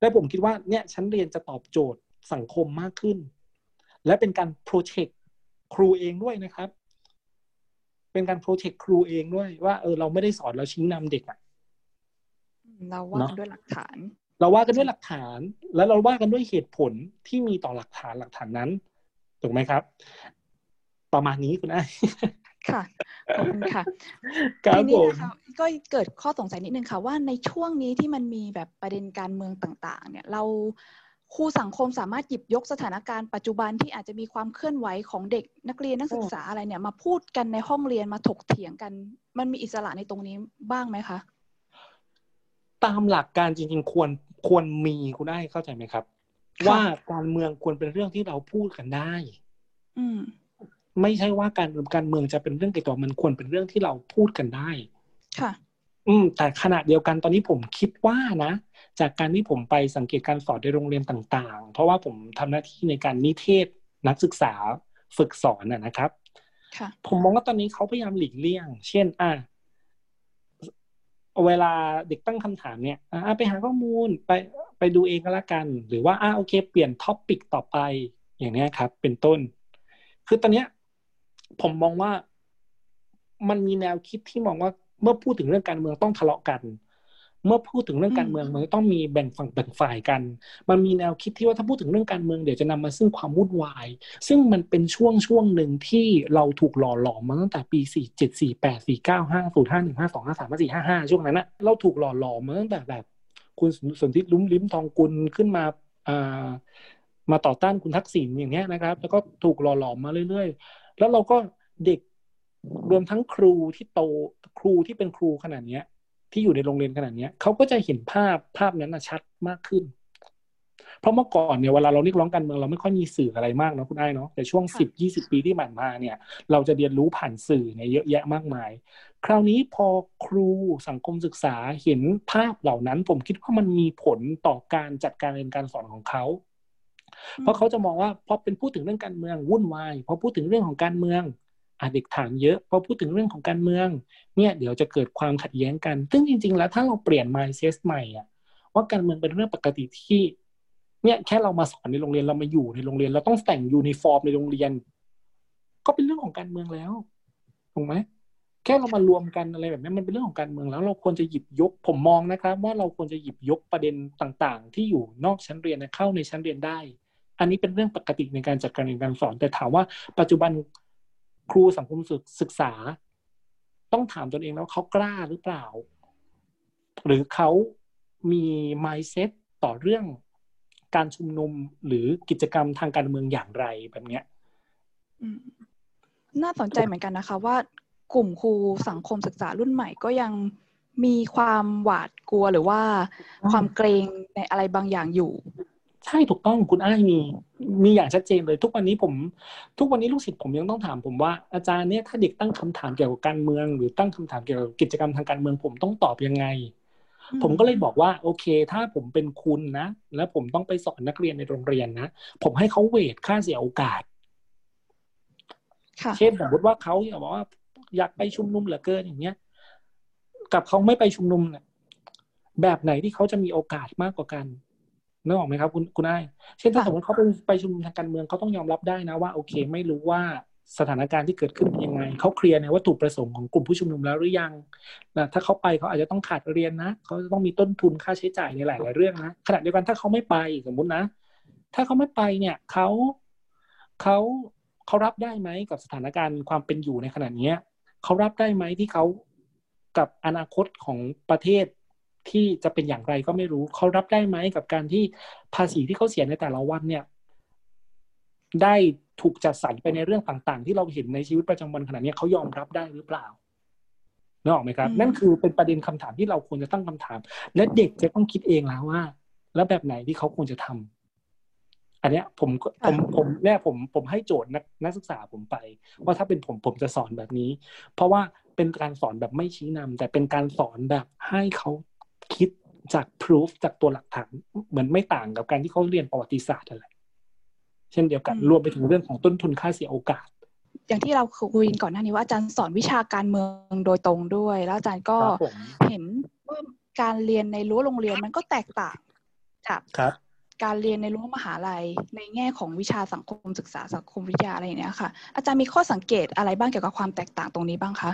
และผมคิดว่าเนี่ยชั้นเรียนจะตอบโจทย์สังคมมากขึ้น และเป็นการโปรเจกต์ครูเองด้วยนะครับ เป็นการโปรเจกต์ครูเองด้วยว่าเออเราไม่ได้สอนเราชี้นำเด็กอะ เราว่ากันด้วยหลักฐาน เราว่ากันด้วยหลักฐาน แล้วเราว่ากันด้วยเหตุผลที่มีต่อหลักฐานหลักฐานนั้น ถูกไหมครับ ประมาณนี้คุณไอ้ค่ะขอบคุณค่ะทีนี้นะคะก็เกิดข้อสงสัยนิดนึงค่ะ ว่าในช่วงนี้ที่มันมีแบบประเด็นการเมืองต่าง ๆ เนี่ย เราครูสังคมสามารถหยิบยกสถานการณ์ปัจจุบันที่อาจจะมีความเคลื่อนไหวของเด็กนักเรียนนักศึกษาอะไรเนี่ย มาพูดกันในห้องเรียนมาถกเถียงกัน มันมีอิสระในตรงนี้บ้างไหมคะ ตามหลักการจริง ๆ ควรควรมีคุณได้เข้าใจไหมครับ ว่าการเมืองควรเป็นเรื่องที่เราพูดกันได้ อืมไม่ใช่ว่าการการเมืองจะเป็นเรื่องไกลตัวมันควรเป็นเรื่องที่เราพูดกันได้ ค่ะ อืม แต่ขณะเดียวกันตอนนี้ผมคิดว่านะ จากการที่ผมไปสังเกตการสอนในโรงเรียนต่าง ๆ เพราะว่าผมทำหน้าที่ในการนิเทศนักศึกษาฝึกสอนน่ะนะครับ ค่ะ ผมมองว่าตอนนี้เขาพยายามหลีกเลี่ยง เช่น อะ เวลาเด็กตั้งคำถามเนี่ยอ่าไปหาข้อมูลไปไปดูเองก็แล้วกัน หรือว่าอ่าโอเค เปลี่ยน topic ต่อไปอย่างนี้ครับ เป็นต้น คือตอนเนี้ยผมมองว่ามันมีแนวคิดที่มองว่าเมื่อพูดถึงเรื่องการเมืองต้องทะเลาะกัน เมื่อพูดถึงเรื่องการเมืองมันต้องมีแบ่งฝั่งแบ่งฝ่ายกัน มันมีแนวคิดที่ว่าถ้าพูดถึงเรื่องการเมืองเดี๋ยวจะนำมาซึ่งความวุ่นวาย ซึ่งมันเป็นช่วงช่วงหนึ่งที่เราถูกหล่อหลอมมาตั้งแต่ปีสี่เจ็ดสี่แปดสี่เก้าห้าศูนย์ห้าหนึ่งห้าสองห้าสามห้าสี่ห้าห้าช่วงนั้นนะเราถูกหล่อหลอมมาตั้งแต่แบบคุณสนธิลุ้มลิ้มทองกุลขึ้นมาอ่ามาต่อต้านคุณทักษิณอย่างเงี้ยนะครับ แล้วก็ถูกหล่อหลอมมาเรื่อย ๆ แล้วเราก็เด็กรวมทั้งครูที่โตครูที่เป็นครูขนาดเนี้ย ที่อยู่ในโรงเรียนขนาดเนี้ยเขาก็จะเห็นภาพภาพนั้นชัดมากขึ้น เพราะเมื่อก่อนเนี่ยเวลาเราเรียกร้องการเมืองเราไม่ค่อยมีสื่ออะไรมากนะคุณไอ้เนาะแต่ช่วงสิบยี่สิบปีที่ผ่านมาเนี่ย เราจะเรียนรู้ผ่านสื่อเนี่ยเยอะแยะมากมาย คราวนี้พอครูสังคมศึกษาเห็นภาพเหล่านั้น ผมคิดว่ามันมีผลต่อการจัดการเรียนการสอนของเขาเพราะเขาจะมองว่าพอเป็นพูดถึงเรื่องการเมืองวุ่นวายพอพูดถึงเรื่องของการเมืองอา เด็กถามเยอะพอพูดถึงเรื่องของการเมืองเนี่ยเดี๋ยวจะเกิดความขัดแย้งกัน ซึ่งจริง ๆ แล้วถ้าเราเปลี่ยน mindset ใหม่อะว่าการเมืองเป็นเรื่องปกติที่เนี่ยแค่เรามาสอนในโรงเรียนเรามาอยู่ในโรงเรียน เราต้องแต่งยูนิฟอร์มในโรงเรียน ก็เป็นเรื่องของการเมืองแล้วถูกไหมแค่เรามารวมกันอะไรแบบนี้มันเป็นเรื่องของการเมืองแล้วเราควรจะหยิบยกผมมองนะครับ ว่าเราควรจะหยิบยกประเด็นต่างๆ ที่อยู่นอกชั้นเรียนเข้าในชั้นเรียนได้ อันนี้เป็นเรื่องปกติในการจัดการเรียนการสอน แต่ถามว่าปัจจุบัน ครูสังคมศึกษา ต้องถามตนเองแล้วเขากล้าหรือเปล่า หรือเขามี mindset ต่อเรื่องการชุมนุมหรือกิจกรรมทางการเมืองอย่างไรแบบเนี้ยน่าสนใจเหมือนกันนะคะ ว่ากลุ่มครูสังคมศึกษารุ่นใหม่ก็ยังมีความหวาดกลัวหรือว่าความเกรงในอะไรบางอย่างอยู่ ใช่ถูกต้องคุณอ้ายมีมีอย่างชัดเจนเลย ทุกวันนี้ผม ทุกวันนี้ลูกศิษย์ผมยังต้องถามผมว่าอาจารย์เนี่ยถ้าเด็กตั้งคำถามเกี่ยวกับการเมือง หรือตั้งคำถามเกี่ยวกับกิจกรรมทางการเมืองผมต้องตอบยังไง ผมก็เลยบอกว่า โอเค ถ้าผมเป็นคุณนะ แล้วผมต้องไปสอนนักเรียนในโรงเรียนนะ ผมให้เขาเวทค่าเสียโอกาสเช่นสมมติว่าเขาอยากบอกว่า อยากไปชุมนุมเหลือเกินอย่างเงี้ยกับเขาไม่ไปชุมนุมเนี่ยแบบไหนที่เขาจะมีโอกาสมากกว่ากัน นึกออกไหมครับ คุณคุณไอ้เช่นถ้าสมมติเขาไปไปชุมนุมทางการเมืองเขาต้องยอมรับได้นะว่าโอเค ไม่รู้ว่าสถานการณ์ที่เกิดขึ้นเป็นยังไงเขาเคลียร์ในวัตถุประสงค์ของกลุ่มผู้ชุมนุมแล้วหรือยังนะถ้าเขาไปเขาอาจจะต้องขาดเรียนนะเขาจะต้องมีต้นทุนค่าใช้จ่ายในหลาย ๆ เรื่องนะขณะเดียวกันถ้าเขาไม่ไปสมมุตินะ ถ้าเขาไม่ไปเนี่ยเขาเขาเขารับได้ไหมกับสถานการณ์ความเป็นอยู่ในขณะนี้เขารับได้ไหมที่เขากับอนาคตของประเทศ ที่จะเป็นอย่างไรก็ไม่รู้เขารับได้ไหมกับการที่ภาษีที่เขาเสียในแต่ละวันเนี่ย ได้ถูกจัดสรรไปในเรื่องต่าง ๆ ที่เราเห็นในชีวิตประจำวันขณะนี้เขายอมรับได้หรือเปล่านึกออกไหมครับ นั่นคือเป็นประเด็นคำถามที่เราควรจะตั้งคำถาม และเด็กจะต้องคิดเองแล้วว่า แล้วแบบไหนที่เขาควรจะทำอันเนี้ยผมผมผมเนี่ยผมผมให้โจทย์นักนักศึกษาผมไป ว่าถ้าเป็นผมผมจะสอนแบบนี้ เพราะว่าเป็นการสอนแบบไม่ชี้นำแต่เป็นการสอนแบบให้เขา คิดจากพิสูจจากตัวหลักฐานเหมือนไม่ต่างกับการที่เขาเรียนประวัติศาสตร์อะไรเช่นเดียวกันรวมไปถึงเรื่องของต้นทุนค่าเสียโอกาส อย่างที่เราคุยก่อนหน้านี้ว่าอาจารย์สอนวิชาการเมืองโดยตรงด้วย แล้วอาจารย์ก็เห็นว่าการเรียนในรั้วโรงเรียนมันก็แตกต่างกับการเรียนในรั้วมหาลัยในแง่ของวิชาสังคมศึกษาสังคมวิทยาอะไรอย่างนี้ค่ะ อาจารย์มีข้อสังเกตอะไรบ้างเกี่ยวกับความแตกต่างตรงนี้บ้างคะ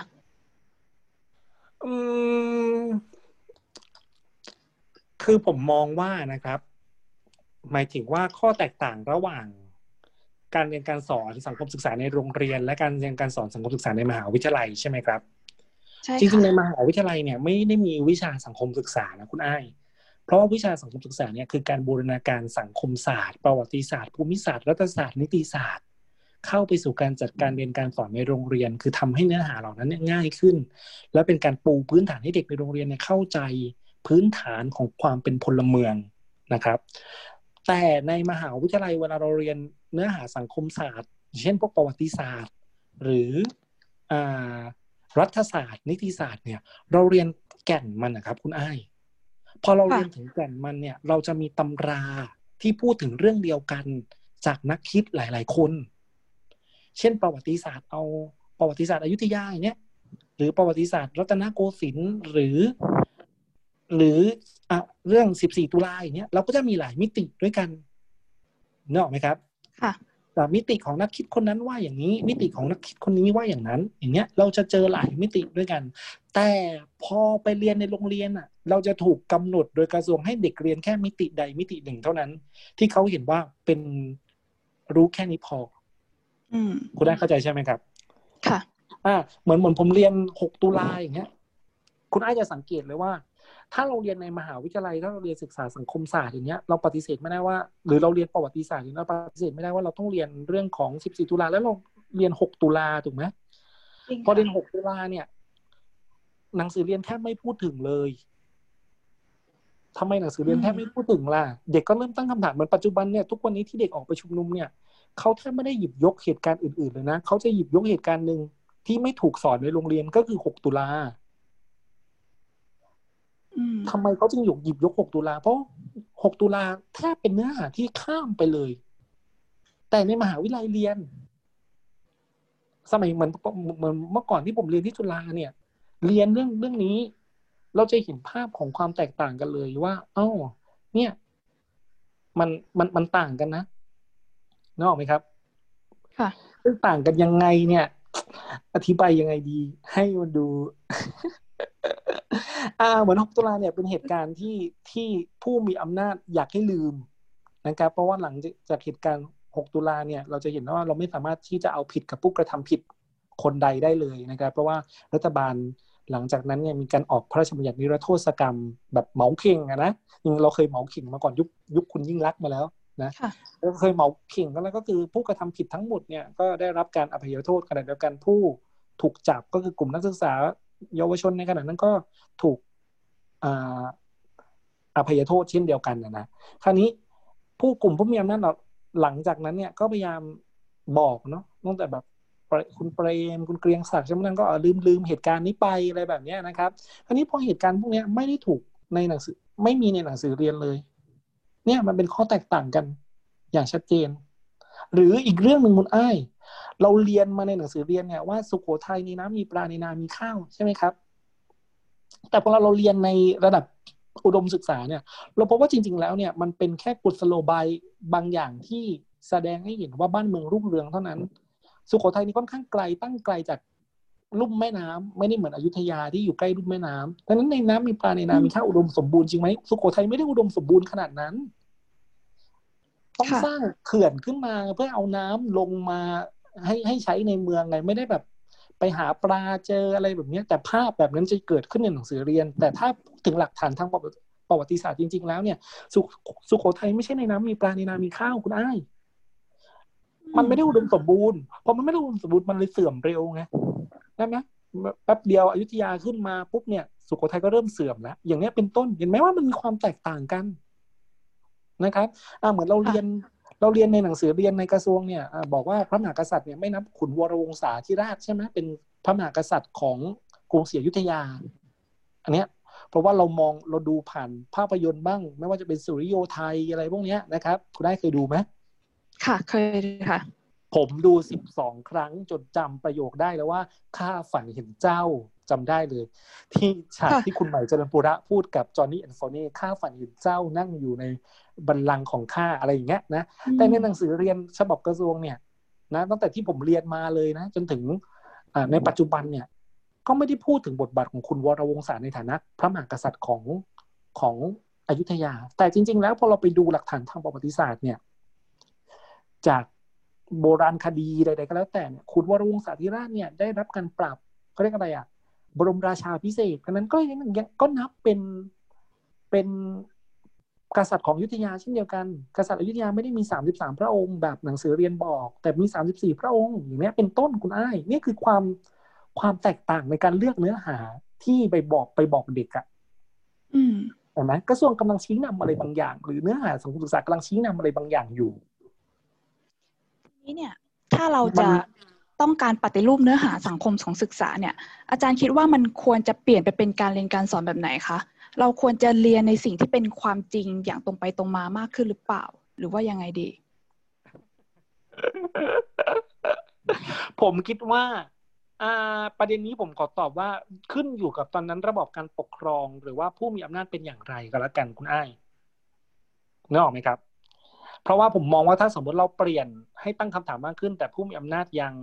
อืม คือผมมองว่านะครับ หมายถึงว่าข้อแตกต่างระหว่าง การเรียนการสอนสังคมศึกษาในโรงเรียน และการเรียนการสอนสังคมศึกษาในมหาวิทยาลัยใช่ไหมครับจริงๆในมหาวิทยาลัยเนี่ยไม่ได้มีวิชาสังคมศึกษานะคุณอ้ายเพราะว่าวิชาสังคมศึกษาเนี่ยคือการบูรณาการสังคมศาสตร์ ประวัติศาสตร์ ภูมิศาสตร์รัฐศาสตร์นิติศาสตร์ เข้าไปสู่การจัดการเรียนการสอนในโรงเรียน คือทำให้เนื้อหาเหล่านั้นง่ายขึ้น และเป็นการปูพื้นฐานให้เด็กในโรงเรียนเนี่ยเข้าใจ พื้นฐานของความเป็นพลเมืองนะครับ แต่ในมหาวิทยาลัยเวลาเราเรียนเนื้อหาสังคมศาสตร์ เช่นพวกประวัติศาสตร์ หรืออรัฐศาสตร์ นิติศาสตร์เนี่ย เราเรียนแก่นมันนะครับ คุณอ้ายพอเราเรียนถึงแก่นมันเนี่ย เราจะมีตำราที่พูดถึงเรื่องเดียวกันจากนักคิดหลาย ๆ คน เช่น ประวัติศาสตร์เอาประวัติศาสตร์อยุธยาอย่างเนี้ยหรือประวัติศาสตร์รัตนโกสินทร์หรือ หรืออะเรื่องสิบสี่ตุลาอย่างเงี้ยเราก็จะมีหลายมิติด้วยกันเนอะไหมครับ ค่ะแต่มิติของนักคิดคนนั้นว่าอย่างนี้ มิติของนักคิดคนนี้ว่าอย่างนั้น อย่างเงี้ย เราจะเจอหลายมิติด้วยกัน แต่พอไปเรียนในโรงเรียนอะ เราจะถูกกำหนดโดยกระทรวงให้เด็กเรียนแค่มิติใดมิติหนึ่งเท่านั้น ที่เขาเห็นว่าเป็นรู้แค่นี้พอ อืมคุณได้เข้าใจใช่ไหมครับ ค่ะ อ่า เหมือนเหมือนผมเรียนหกตุลาอย่างเงี้ย คุณอาจจะสังเกตเลยว่า ถ้าเราเรียนในมหาวิทยาลัยถ้าเราเรียนศึกษาสังคมศาสตร์อย่างเงี้ยเราปฏิเสธไม่ได้ว่า หรือเราเรียนประวัติศาสตร์เราปฏิเสธไม่ได้ว่าเราต้องเรียนเรื่องของ 14 ตุลาแล้วเราเรียน 6 ตุลาถูกไหมพอเรียน 6 ตุลาเนี่ย หนังสือเรียนแทบไม่พูดถึงเลยทำไมหนังสือเรียนแทบไม่พูดถึงล่ะ เด็กก็เริ่มตั้งคำถามเหมือนปัจจุบันเนี่ยทุกวันนี้ที่เด็กออกไปชุมนุมเนี่ยเขาแทบไม่ได้หยิบยกเหตุการณ์อื่นๆเลยนะเขาจะหยิบยกเหตุการณ์หนึ่งที่ไม่ถูกสอนในโรงเรียนก็คือ 6 ตุลา ทำไมเขาจึงหยกหยิบยกหกตุลาเพราะหกตุลาแทบเป็นเนื้อหาที่ข้ามไปเลย แต่ในมหาวิทยาลัยเรียน สมัยเหมือนเหมือนเมื่อก่อนที่ผมเรียนที่จุฬาเนี่ย เรียนเรื่องเรื่องนี้ เราจะเห็นภาพของความแตกต่างกันเลยว่าเอ้าเนี่ย มันมันมันต่างกันนะนึกออกไหมครับ ค่ะต่างกันยังไงเนี่ย อธิบายยังไงดี ให้มันดู อ่าเหมือนหกตุลาเนี่ยเป็นเหตุการณ์ที่ที่ผู้มีอำนาจอยากให้ลืมนะครับ เพราะว่าหลังจากเหตุการณ์หกตุลาเนี่ยเราจะเห็นว่าเราไม่สามารถที่จะเอาผิดกับผู้กระทำผิดคนใดได้เลยนะครับ เพราะว่ารัฐบาลหลังจากนั้นเนี่ยมีการออกพระราชบัญญัตินิรโทษกรรม แบบเหมาเข่งอะนะยังเราเคยเหมาเข่งมาก่อนยุคยุคคุณยิ่งรักมาแล้วนะเราเคยเหมาเข่งแล้วก็คือผู้กระทำผิดทั้งหมดเนี่ยก็ได้รับการอภัยโทษขณะเดียวกันผู้ถูกจับก็คือกลุ่มนักศึกษา เยาวชนในขณะนั้นก็ถูกอภัยโทษเช่นเดียวกันนะนะคราวนี้ผู้กลุ่มผู้มีอำนาจหลังจากนั้นเนี่ยก็พยายามบอกเนาะตั้งแต่แบบคุณเปรมคุณเกรียงศักดิ์ใช่ไหมนั่นก็ลืมลืมเหตุการณ์นี้ไปอะไรแบบนี้นะครับคราวนี้พอเหตุการณ์พวกนี้ไม่ได้ถูกในหนังสือ ไม่มีในหนังสือเรียนเลย เนี่ยมันเป็นข้อแตกต่างกันอย่างชัดเจน หรืออีกเรื่องหนึ่งคุณอ้าย เราเรียนมาในหนังสือเรียนเนี่ยว่าสุโขทัยในน้ำมีปลาในนา มีข้าวใช่ไหมครับ แต่พอเราเราเรียนในระดับอุดมศึกษาเนี่ย เราพบว่าจริง ๆ แล้วเนี่ยมันเป็นแค่กุศโลบายบางอย่างที่แสดงให้เห็นว่าบ้านเมืองรุ่งเรืองเท่านั้น สุโขทัยนี่ค่อนข้างไกลตั้งไกลจากลุ่มแม่น้ำไม่ได้เหมือนอยุธยาที่อยู่ใกล้ลุ่มแม่น้ำดังนั้นในน้ำมีปลาในน้ำมีข้าวอุดมสมบูรณ์จริงไหมสุโขทัยไม่ได้อุดมสมบูรณ์ขนาดนั้น ต้องสร้างเขื่อนขึ้นมาเพื่อเอาน้ำลงมา ให้ให้ใช้ในเมืองไงไม่ได้แบบไปหาปลาเจออะไรแบบนี้แต่ภาพแบบนั้นจะเกิดขึ้นในหนังสือเรียน แต่ถ้าถึงหลักฐานทางประวัติศาสตร์จริง ๆ แล้วเนี่ยสุสุโขทัยไม่ใช่ในน้ำมีปลาในน้ำมีข้าวคุณอ้ายมันไม่ได้อุดมสมบูรณ์พอมันไม่ได้อุดมสมบูรณ์มันเลยเสื่อมเร็วไงใช่ไหมแป๊บเดียวอยุธยาขึ้นมาปุ๊บเนี่ยสุโขทัยก็เริ่มเสื่อมแล้วอย่างนี้เป็นต้นเห็นไหมว่ามันมีความแตกต่างกันนะครับอ่าเหมือนเราเรียน เราเรียนในหนังสือเรียนในกระทรวงเนี่ยบอกว่าพระมหากษัตริย์เนี่ยไม่นับขุนวรวงศาธิราชใช่ไหมเป็นพระมหากษัตริย์ของกรุงศรีอยุธยา อันเนี้ยเพราะว่าเรามองเราดูผ่านภาพยนตร์บ้าง ไม่ว่าจะเป็นสุริโยไทยอะไรพวกนี้นะครับ คุณได้เคยดูไหมค่ะเคยค่ะ ผมดูสิบสองครั้งจนจำประโยคได้แล้วว่าข้าฝันเห็นเจ้า จำได้เลย ที่ฉากที่คุณใหม่เจริญปุระพูดกับจอห์นนี่แอนโฟเน่ข้าฝันเห็นเจ้านั่งอยู่ในบัลลังก์ของข้าอะไรอย่างเงี้ยนะแต่ในหนังสือเรียนฉบับกระทรวงเนี่ยนะตั้งแต่ที่ผมเรียนมาเลยนะ จนถึงในปัจจุบันเนี่ย ก็ไม่ได้พูดถึงบทบาทของคุณวรวงศาในฐานะ พระมหากษัตริย์ของของอยุธยา แต่จริง ๆ แล้วพอเราไปดูหลักฐานทางประวัติศาสตร์เนี่ย จากโบราณคดีใดๆก็แล้วแต่เนี่ยคุณวรวงศาธิราชเนี่ยได้รับการปรับเขาเรียกอะไรอะ บรมราชาพิเศษดังนั้นก็ยังก็นับเป็นเป็นกษัตริย์ของยุธยาเช่นเดียวกัน กษัตริย์อยุธยาไม่ได้มีสามสิบสามพระองค์แบบหนังสือเรียนบอก แต่มีสามสิบสี่พระองค์อย่างนี้เป็นต้นคุณอ้ายนี่คือความความแตกต่างในการเลือกเนื้อหาที่ไปบอกไปบอกเด็กอะเห็นไหมกระทรวงกำลังชี้นำอะไรบางอย่าง หรือเนื้อหาสังคมศึกษากำลังชี้นำอะไรบางอย่างอยู่ นี้เนี่ย ถ้าเราจะ ต้องการปฏิรูปเนื้อหาสังคมของศึกษาเนี่ย อาจารย์คิดว่ามันควรจะเปลี่ยนไปเป็นการเรียนการสอนแบบไหนคะ เราควรจะเรียนในสิ่งที่เป็นความจริงอย่างตรงไปตรงมามากขึ้นหรือเปล่า หรือว่ายังไงดี ผมคิดว่าประเด็นนี้ผมขอตอบว่าขึ้นอยู่กับตอนนั้นระบบการปกครอง หรือว่าผู้มีอำนาจเป็นอย่างไรก็แล้วกันคุณอ้ายนึกออกไหมครับ เพราะว่าผมมองว่าถ้าสมมติเราเปลี่ยนให้ตั้งคำถามมากขึ้น แต่ผู้มีอำนาจยัง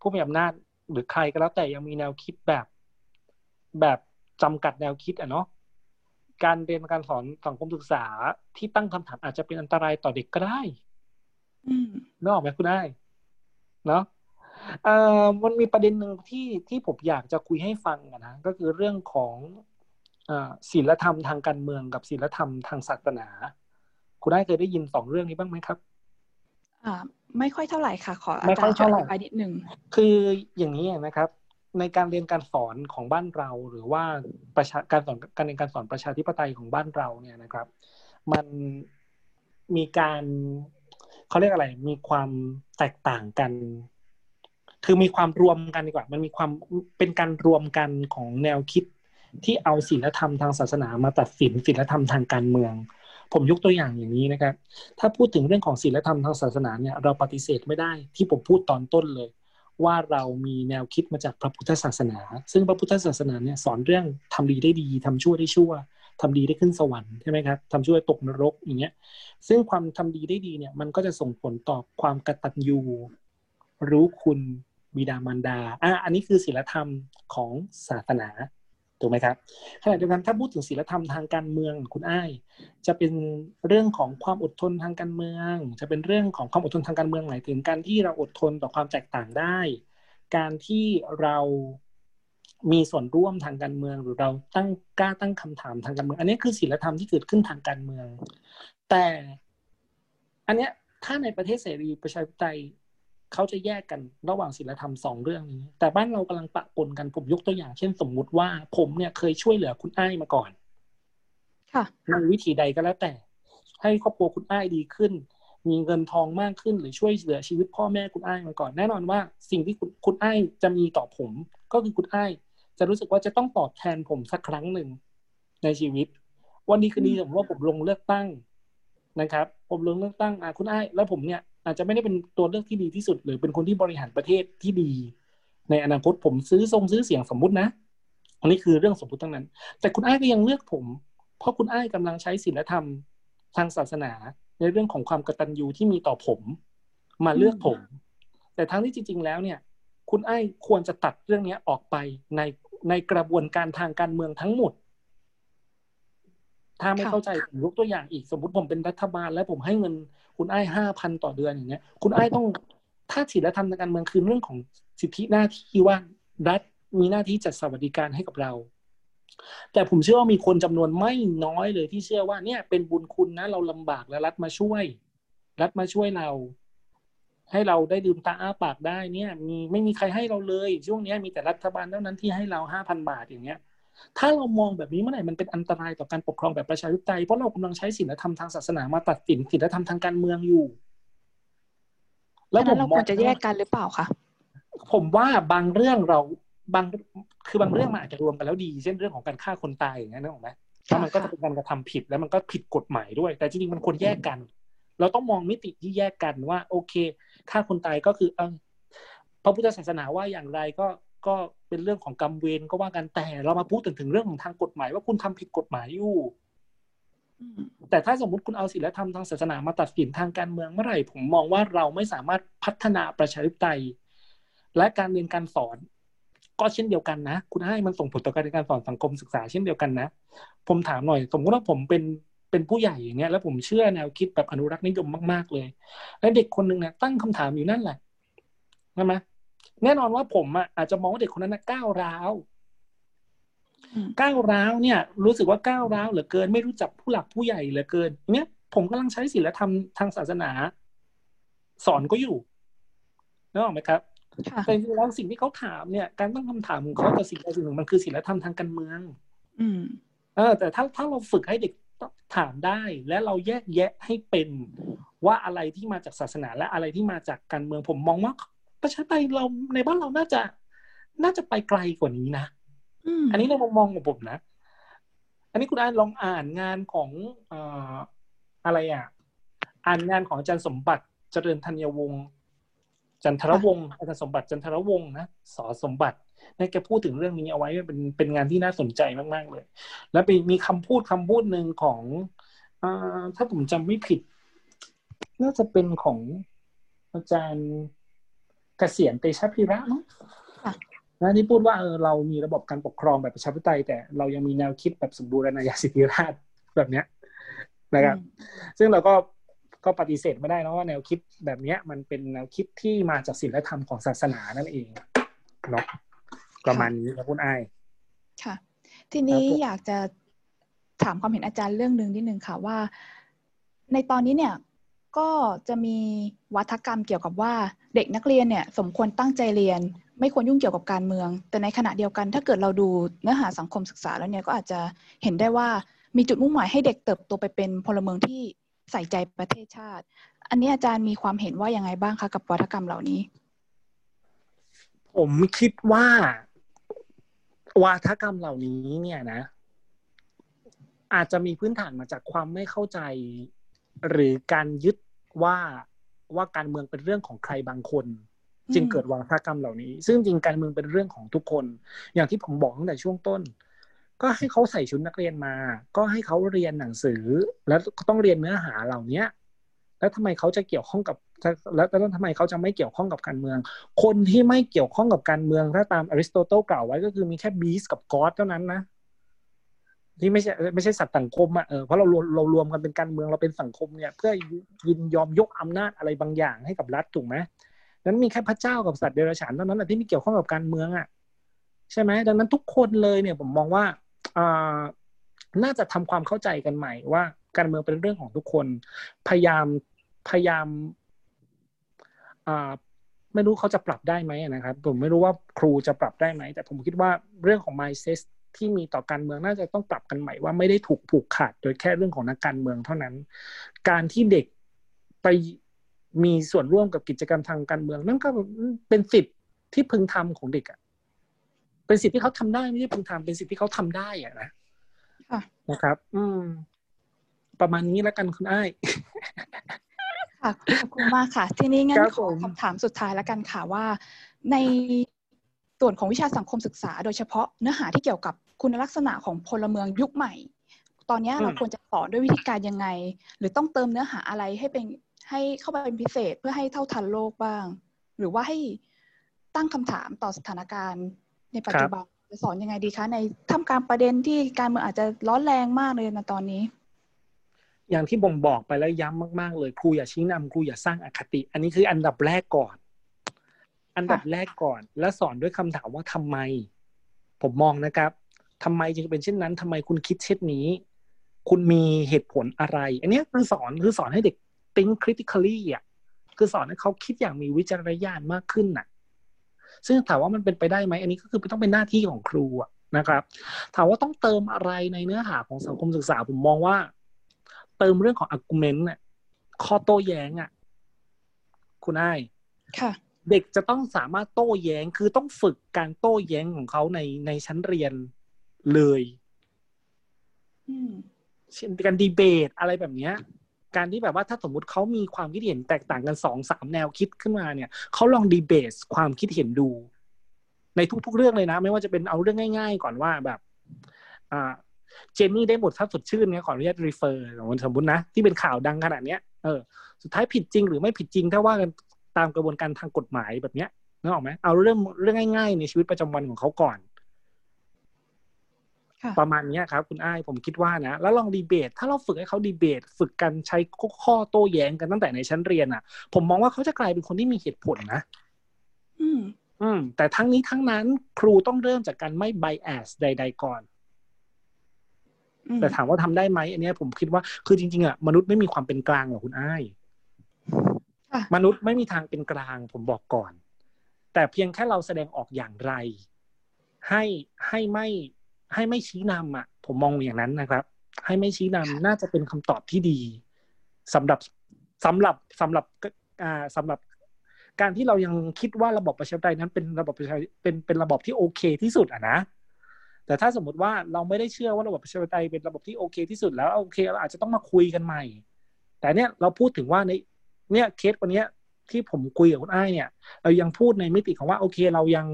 ผู้มีอำนาจหรือใครก็แล้วแต่ยังมีแนวคิดแบบ แบบจำกัดแนวคิดอะเนาะการเรียนการสอนสังคมศึกษาที่ตั้งคำถามอาจจะเป็นอันตรายต่อเด็กก็ได้นึกออกไหมคุณได้เนาะมันมีประเด็นหนึ่งที่ที่ผมอยากจะคุยให้ฟังนะก็คือเรื่องของศีลธรรมทางการเมืองกับศีลธรรมทางศาสนา คุณได้เคยได้ยินสองเรื่องนี้บ้างไหมครับอ่าไม่ค่อยเท่าไหร่ค่ะ ขออาจารย์ช่วยอธิบายนิดนึงคืออย่างนี้นะครับ ในการเรียนการสอนของบ้านเรา หรือว่าประชาการสอนการเรียนการสอนประชาธิปไตยของบ้านเราเนี่ยนะครับ มันมีการเขาเรียกอะไร มีความแตกต่างกัน คือมีความรวมกันดีกว่า มันมีความเป็นการรวมกันของแนวคิดที่เอาศีลธรรมทางศาสนามาตัดสินศีลธรรมทางการเมือง ผมยกตัวอย่างอย่างนี้นะครับ ถ้าพูดถึงเรื่องของศีลธรรมทางศาสนาเนี่ยเราปฏิเสธไม่ได้ที่ผมพูดตอนต้นเลย ว่าเรามีแนวคิดมาจากพระพุทธศาสนา ซึ่งพระพุทธศาสนาเนี่ยสอนเรื่องทำดีได้ดีทำชั่วได้ชั่วทำดีได้ขึ้นสวรรค์ใช่ไหมครับทำชั่วตกนรกอย่างเงี้ยซึ่งความทำดีได้ดีเนี่ยมันก็จะส่งผลต่อความกตัญญูรู้คุณบิดามารดาอะอันนี้คือศีลธรรมของศาสนา ถูกไหมครับขณะเดียวกันถ้าพูดถึงศีลธรรมทางการเมืองคุณอ้าย จะเป็นเรื่องของความอดทนทางการเมือง จะเป็นเรื่องของความอดทนทางการเมืองหมายถึงการที่เราอดทนต่อความแตกต่างได้ การที่เรามีส่วนร่วมทางการเมืองหรือเราตั้งกล้าตั้งคำถามทางการเมือง อันนี้คือศีลธรรมที่เกิดขึ้นทางการเมือง แต่อันเนี้ยถ้าในประเทศเสรีประชาธิปไตย เขาจะแยกกันระหว่างศีลธรรมสองเรื่องนี้ แต่บ้านเรากำลังปะปนกันผมยกตัวอย่าง เช่นสมมุติว่าผมเนี่ยเคยช่วยเหลือคุณอ้ายมาก่อน ค่ะในวิธีใดก็แล้วแต่ ให้ครอบครัวคุณอ้ายดีขึ้น มีเงินทองมากขึ้นหรือช่วยเหลือชีวิตพ่อแม่คุณอ้ายมาก่อน แน่นอนว่าสิ่งที่คุณคุณอ้ายจะมีต่อผม ก็คือคุณอ้าย จะรู้สึกว่าจะต้องตอบแทนผมสักครั้งหนึ่งในชีวิต วันนี้คือดีสมมติว่าผมลงเลือกตั้งนะครับ ผมลงเลือกตั้งอะคุณอ้ายแล้วผมเนี่ย อาจจะไม่ได้เป็นตัวเลือกที่ดีที่สุด หรือเป็นคนที่บริหารประเทศที่ดี ในอนาคตผมซื้อทรงซื้อเสียงสมมุตินะอันนี้คือเรื่องสมมุติทั้งนั้น แต่คุณอ้ายก็ยังเลือกผม เพราะคุณอ้ายกำลังใช้ศีลธรรมทางศาสนา ในเรื่องของความกตัญญูที่มีต่อผม มาเลือกผม แต่ทั้งที่จริง ๆ แล้วเนี่ย คุณอ้ายควรจะตัดเรื่องนี้ออกไปในในกระบวนการทางการเมืองทั้งหมด ถ้าไม่เข้าใจผมยกตัวอย่างอีกสมมติผมเป็นรัฐบาล แล้วผมให้เงินคุณอ้ายห้าพันต่อเดือนอย่างเงี้ย คุณอ้ายต้องถ้าศีลธรรมทางการเมืองคือเรื่องของสิทธิหน้าที่ว่ารัฐมีหน้าที่จัดสวัสดิการให้กับเรา แต่ผมเชื่อว่ามีคนจำนวนไม่น้อยเลยที่เชื่อว่าเนี่ยเป็นบุญคุณนะ เราลำบากแล้วรัฐมาช่วย รัฐมาช่วยเรา ให้เราได้ดื่มตาอ้าปากได้เนี่ย มีไม่มีใครให้เราเลย ช่วงนี้มีแต่รัฐบาลเท่านั้นที่ให้เราห้าพันบาทอย่างเงี้ย ถ้าเรามองแบบนี้เมื่อไหร่มันเป็นอันตรายต่อการปกครองแบบประชาธิปไตยเพราะเรากำลังใช้ศีลธรรมทางศาสนามาตัดสินศีลธรรมทางการเมืองอยู่ แล้วผมเราควรจะแยกกันหรือเปล่าคะผมว่าบางเรื่องเราบางคือบางเรื่องมันอาจจะรวมกันแล้วดี เช่นเรื่องของการฆ่าคนตายอย่างนี้นึกออกไหมแล้วมันก็จะเป็นการกระทำผิดแล้วมันก็ผิดกฎหมายด้วย แต่จริงๆมันควรแยกกัน เราต้องมองมิติที่แยกกันว่า โอเคฆ่าคนตายก็คือเออพระพุทธศาสนาว่าอย่างไรก็ ก็เป็นเรื่องของกรรมเวรก็ว่ากันแต่เรามาพูดถึงถึงเรื่องของทางกฎหมาย ว่าคุณทำผิดกฎหมายอยู่แต่ถ้าสมมติคุณเอาศีลธรรมทางศาสนามาตัดสินทางการเมืองเมื่อไหร่ ผมมองว่าเราไม่สามารถพัฒนาประชาธิปไตย และการเรียนการสอน ก็เช่นเดียวกันนะ คุณให้มันส่งผลต่อการเรียนการสอนสังคมศึกษาเช่นเดียวกันนะ ผมถามหน่อย สมมติว่าผมเป็นเป็นผู้ใหญ่อย่างเงี้ยแล้วผมเชื่อแนวคิดแบบอนุรักษ์นิยมมาก ๆ เลย แล้วเด็กคนหนึ่งเนี่ยตั้งคำถามอยู่นั่นแหละใช่ไหม แน่นอนว่าผมอะอาจจะมองว่าเด็กคนนั้นก้าวร้าวก้าวร้าวเนี่ย รู้สึกว่าก้าวร้าวเหลือเกิน ไม่รู้จักผู้หลักผู้ใหญ่เหลือเกิน เนี่ย ผมกำลังใช้ศีลธรรมทางศาสนา สอนก็อยู่นึกออกไหมครับแต่จริงๆแล้วสิ่งที่เขาถามเนี่ย การตั้งคำถามของเขาต่อสิ่งใดสิ่งหนึ่งมันคือศีลธรรมทางการเมือง อืม เออ แต่ถ้าถ้าเราฝึกให้เด็กถามได้ และเราแยกแยะให้เป็นว่าอะไรที่มาจากศาสนาและอะไรที่มาจากการเมืองผมมองว่า ประชาธิปไตยเราในบ้านเราน่าจะ น่าจะไปไกลกว่านี้นะอันนี้ในมุมมองของผมนะ อันนี้คุณอ่านลองอ่านงานของออะไรอะ อ่านงานของอาจารย์สมบัติเจริญธัญวงศ์จันทรวงศ์อาจารย์สมบัติจันทรวงศ์นะสอสมบัติในแกพูดถึงเรื่องนี้เอาไว้เป็นเป็นงานที่น่าสนใจมาก ๆ เลย แล้วมีคำพูดคำพูดหนึ่งของอถ้าผมจำไม่ผิด น่าจะเป็นของอาจารย์ เกษียณเตชะพิระเนาะนะที่พูดว่าเออเรามีระบบการปกครองแบบประชาธิปไตยแต่เรายังมีแนวคิดแบบสมบูรณาญาสิทธิราชแบบเนี้ยนะครับ ซึ่งเราก็ก็ปฏิเสธไม่ได้นะว่าแนวคิดแบบเนี้ย มันเป็นแนวคิดที่มาจากศีลธรรมของศาสนานั่นเองเนาะประมาณนี้ครับคุณไอค่ะ ทีนี้อยากจะถามความเห็นอาจารย์เรื่องหนึ่งนิดนึงค่ะว่า ในตอนนี้เนี่ย ก็จะมีวัฒกรรมเกี่ยวกับว่าเด็กนักเรียนเนี่ยสมควรตั้งใจเรียน ไม่ควรยุ่งเกี่ยวกับการเมือง แต่ในขณะเดียวกันถ้าเกิดเราดูเนื้อหาสังคมศึกษาแล้วเนี่ยก็อาจจะเห็นได้ว่ามีจุดมุ่งหมายให้เด็กเติบโตไปเป็นพลเมืองที่ใส่ใจประเทศชาติ อันนี้อาจารย์มีความเห็นว่ายังไงบ้างคะกับวัฒกรรมเหล่านี้ ผมคิดว่า วาทกรรมเหล่านี้เนี่ยนะ อาจจะมีพื้นฐานมาจากความไม่เข้าใจ หรือการยึดว่าว่าการเมืองเป็นเรื่องของใครบางคน จึงเกิดวาทกรรมเหล่านี้ ซึ่งจริงการเมืองเป็นเรื่องของทุกคน อย่างที่ผมบอกตั้งแต่ช่วงต้น ก็ให้เขาใส่ชุดนักเรียนมา ก็ให้เขาเรียนหนังสือ แล้วต้องเรียนเนื้อหาเหล่าเนี้ยแล้วทำไมเขาจะเกี่ยวข้องกับแล้วแล้วทำไมเขาจะไม่เกี่ยวข้องกับการเมือง คนที่ไม่เกี่ยวข้องกับการเมืองถ้าตามอริสโตเติลกล่าวไว้ก็คือมีแค่บีสกับกอสเท่านั้นนะ ที่ไม่ใช่ไม่ใช่สัตว์สังคมอะเออเพราะเราเรารวมกันเป็นการเมืองเราเป็นสังคมเนี่ยเพื่อยินยอมยกอำนาจอะไรบางอย่างให้กับรัฐถูกไหมนั้นมีแค่พระเจ้ากับสัตว์เดรัจฉานเท่านั้นแหละที่มีเกี่ยวข้องกับการเมืองอะใช่ไหมดังนั้นทุกคนเลยเนี่ยผมมองว่าอ่าน่าจะทำความเข้าใจกันใหม่ว่าการเมืองเป็นเรื่องของทุกคน พยายามพยายามอ่าไม่รู้เขาจะปรับได้ไหมนะครับ ผมไม่รู้ว่าครูจะปรับได้ไหม แต่ผมคิดว่าเรื่องของ mindset ที่มีต่อการเมืองน่าจะต้องปรับกันใหม่ว่าไม่ได้ถูกผูกขาดโดยแค่เรื่องของนักการเมืองเท่านั้น การที่เด็กไปมีส่วนร่วมกับกิจกรรมทางการเมืองนั่นก็เป็นสิทธิ์ที่พึงทำของเด็กอะเป็นสิทธิ์ที่เขาทำได้ไม่ใช่พึงทำเป็นสิทธิ์ที่เขาทำได้อะนะนะครับ อืม ประมาณนี้แล้วกันคุณอ้ายค่ะขอบคุณมากค่ะ ทีนี้งั้นขอคำถามสุดท้ายแล้วกันค่ะว่า ใน ส่วนของวิชาสังคมศึกษา โดยเฉพาะเนื้อหาที่เกี่ยวกับคุณลักษณะของพลเมืองยุคใหม่ ตอนนี้เราควรจะสอนด้วยวิธีการยังไง หรือต้องเติมเนื้อหาอะไรให้เป็นให้เข้าไปเป็นพิเศษเพื่อให้เท่าทันโลกบ้าง หรือว่าให้ตั้งคำถามต่อสถานการณ์ในปัจจุบันจะสอนยังไงดีคะในทำการประเด็นที่การเมืองอาจจะร้อนแรงมากเลยในตอนนี้ อย่างที่บ่งบอกไปแล้วย้ำมาก ๆ เลยครูอย่าชี้นำครูอย่าสร้างอคติ อันนี้คืออันดับแรกก่อน อันดับแรกก่อน และสอนด้วยคำถามว่าทำไม ผมมองนะครับทำไมจึงเป็นเช่นนั้นทำไมคุณคิดเช่นนี้ คุณมีเหตุผลอะไร อันนี้คือสอนคือสอนให้เด็ก think critically อะคือสอนให้เขาคิดอย่างมีวิจารณญาณมากขึ้นน่ะ ซึ่งถามว่ามันเป็นไปได้ไหมอันนี้ก็คือต้องเป็นหน้าที่ของครูนะครับ ถามว่าต้องเติมอะไรในเนื้อหาของสังคมศึกษาผมมองว่า เติมเรื่องของ argument เนี่ยข้อโต้แย้งอะ คุณไอ้ค่ะ เด็กจะต้องสามารถโต้แย้งคือต้องฝึกการโต้แย้งของเขาในในชั้นเรียนเลยเช่นการดีเบตอะไรแบบเนี้ย การที่แบบว่าถ้าสมมุติเขามีความคิดเห็นแตกต่างกันสองสามแนวคิดขึ้นมาเนี่ยเขาลองดีเบตความคิดเห็นดู ในทุก ๆ เรื่องเลยนะ ไม่ว่าจะเป็นเอาเรื่องง่าย ๆ ก่อนว่าแบบ อ่า เจนนี่ได้หมดถ้าสดชื่นเนี่ยขออนุญาตรีเฟอร์สมมตินะที่เป็นข่าวดังขนาดเนี้ยเออสุดท้ายผิดจริงหรือไม่ผิดจริงถ้าว่ากันตามกระบวนการทางกฎหมายแบบเนี้ยนึกออกไหมเอาเรื่องเรื่องง่ายๆ ในชีวิตประจำวันของเขาก่อนประมาณนี้ครับ คุณอ้ายผมคิดว่านะแล้วลองดีเบต ถ้าเราฝึกให้เขาดีเบต ฝึกกันใช้ข้อโต้แย้งกันตั้งแต่ในชั้นเรียนอะ ผมมองว่าเขาจะกลายเป็นคนที่มีเหตุผลนะ อืม อืม แต่ทั้งนี้ทั้งนั้นครูต้องเริ่มจากการไม่ไบแอสใด ๆ ก่อน แต่ถามว่าทำได้ไหมอันนี้ผมคิดว่าคือจริงๆอะมนุษย์ไม่มีความเป็นกลางหรอกคุณอ้าย มนุษย์ไม่มีทางเป็นกลางผมบอกก่อน แต่เพียงแค่เราแสดงออกอย่างไร ให้ให้ไม่ให้ไม่ชี้นำอะ ผมมองอย่างนั้นนะครับ ให้ไม่ชี้นำน่าจะเป็นคำตอบที่ดีสำหรับสำหรับสำหรับอ่าสำหรับการที่เรายังคิดว่าระบบประชาธิปไตยนั้นเป็นระบบประชาเป็นเป็นระบบที่โอเคที่สุดอะนะ แต่ถ้าสมมติว่าเราไม่ได้เชื่อว่าระบบประชาธิปไตยเป็นระบบที่โอเคที่สุดแล้วโอเคเราอาจจะต้องมาคุยกันใหม่ แต่เนี้ยเราพูดถึงว่าใน เนี่ยเคสวันนี้ที่ผมคุยกับคุณอ้ายเนี่ย เรายังพูดในมิติของว่าโอเคเรายัง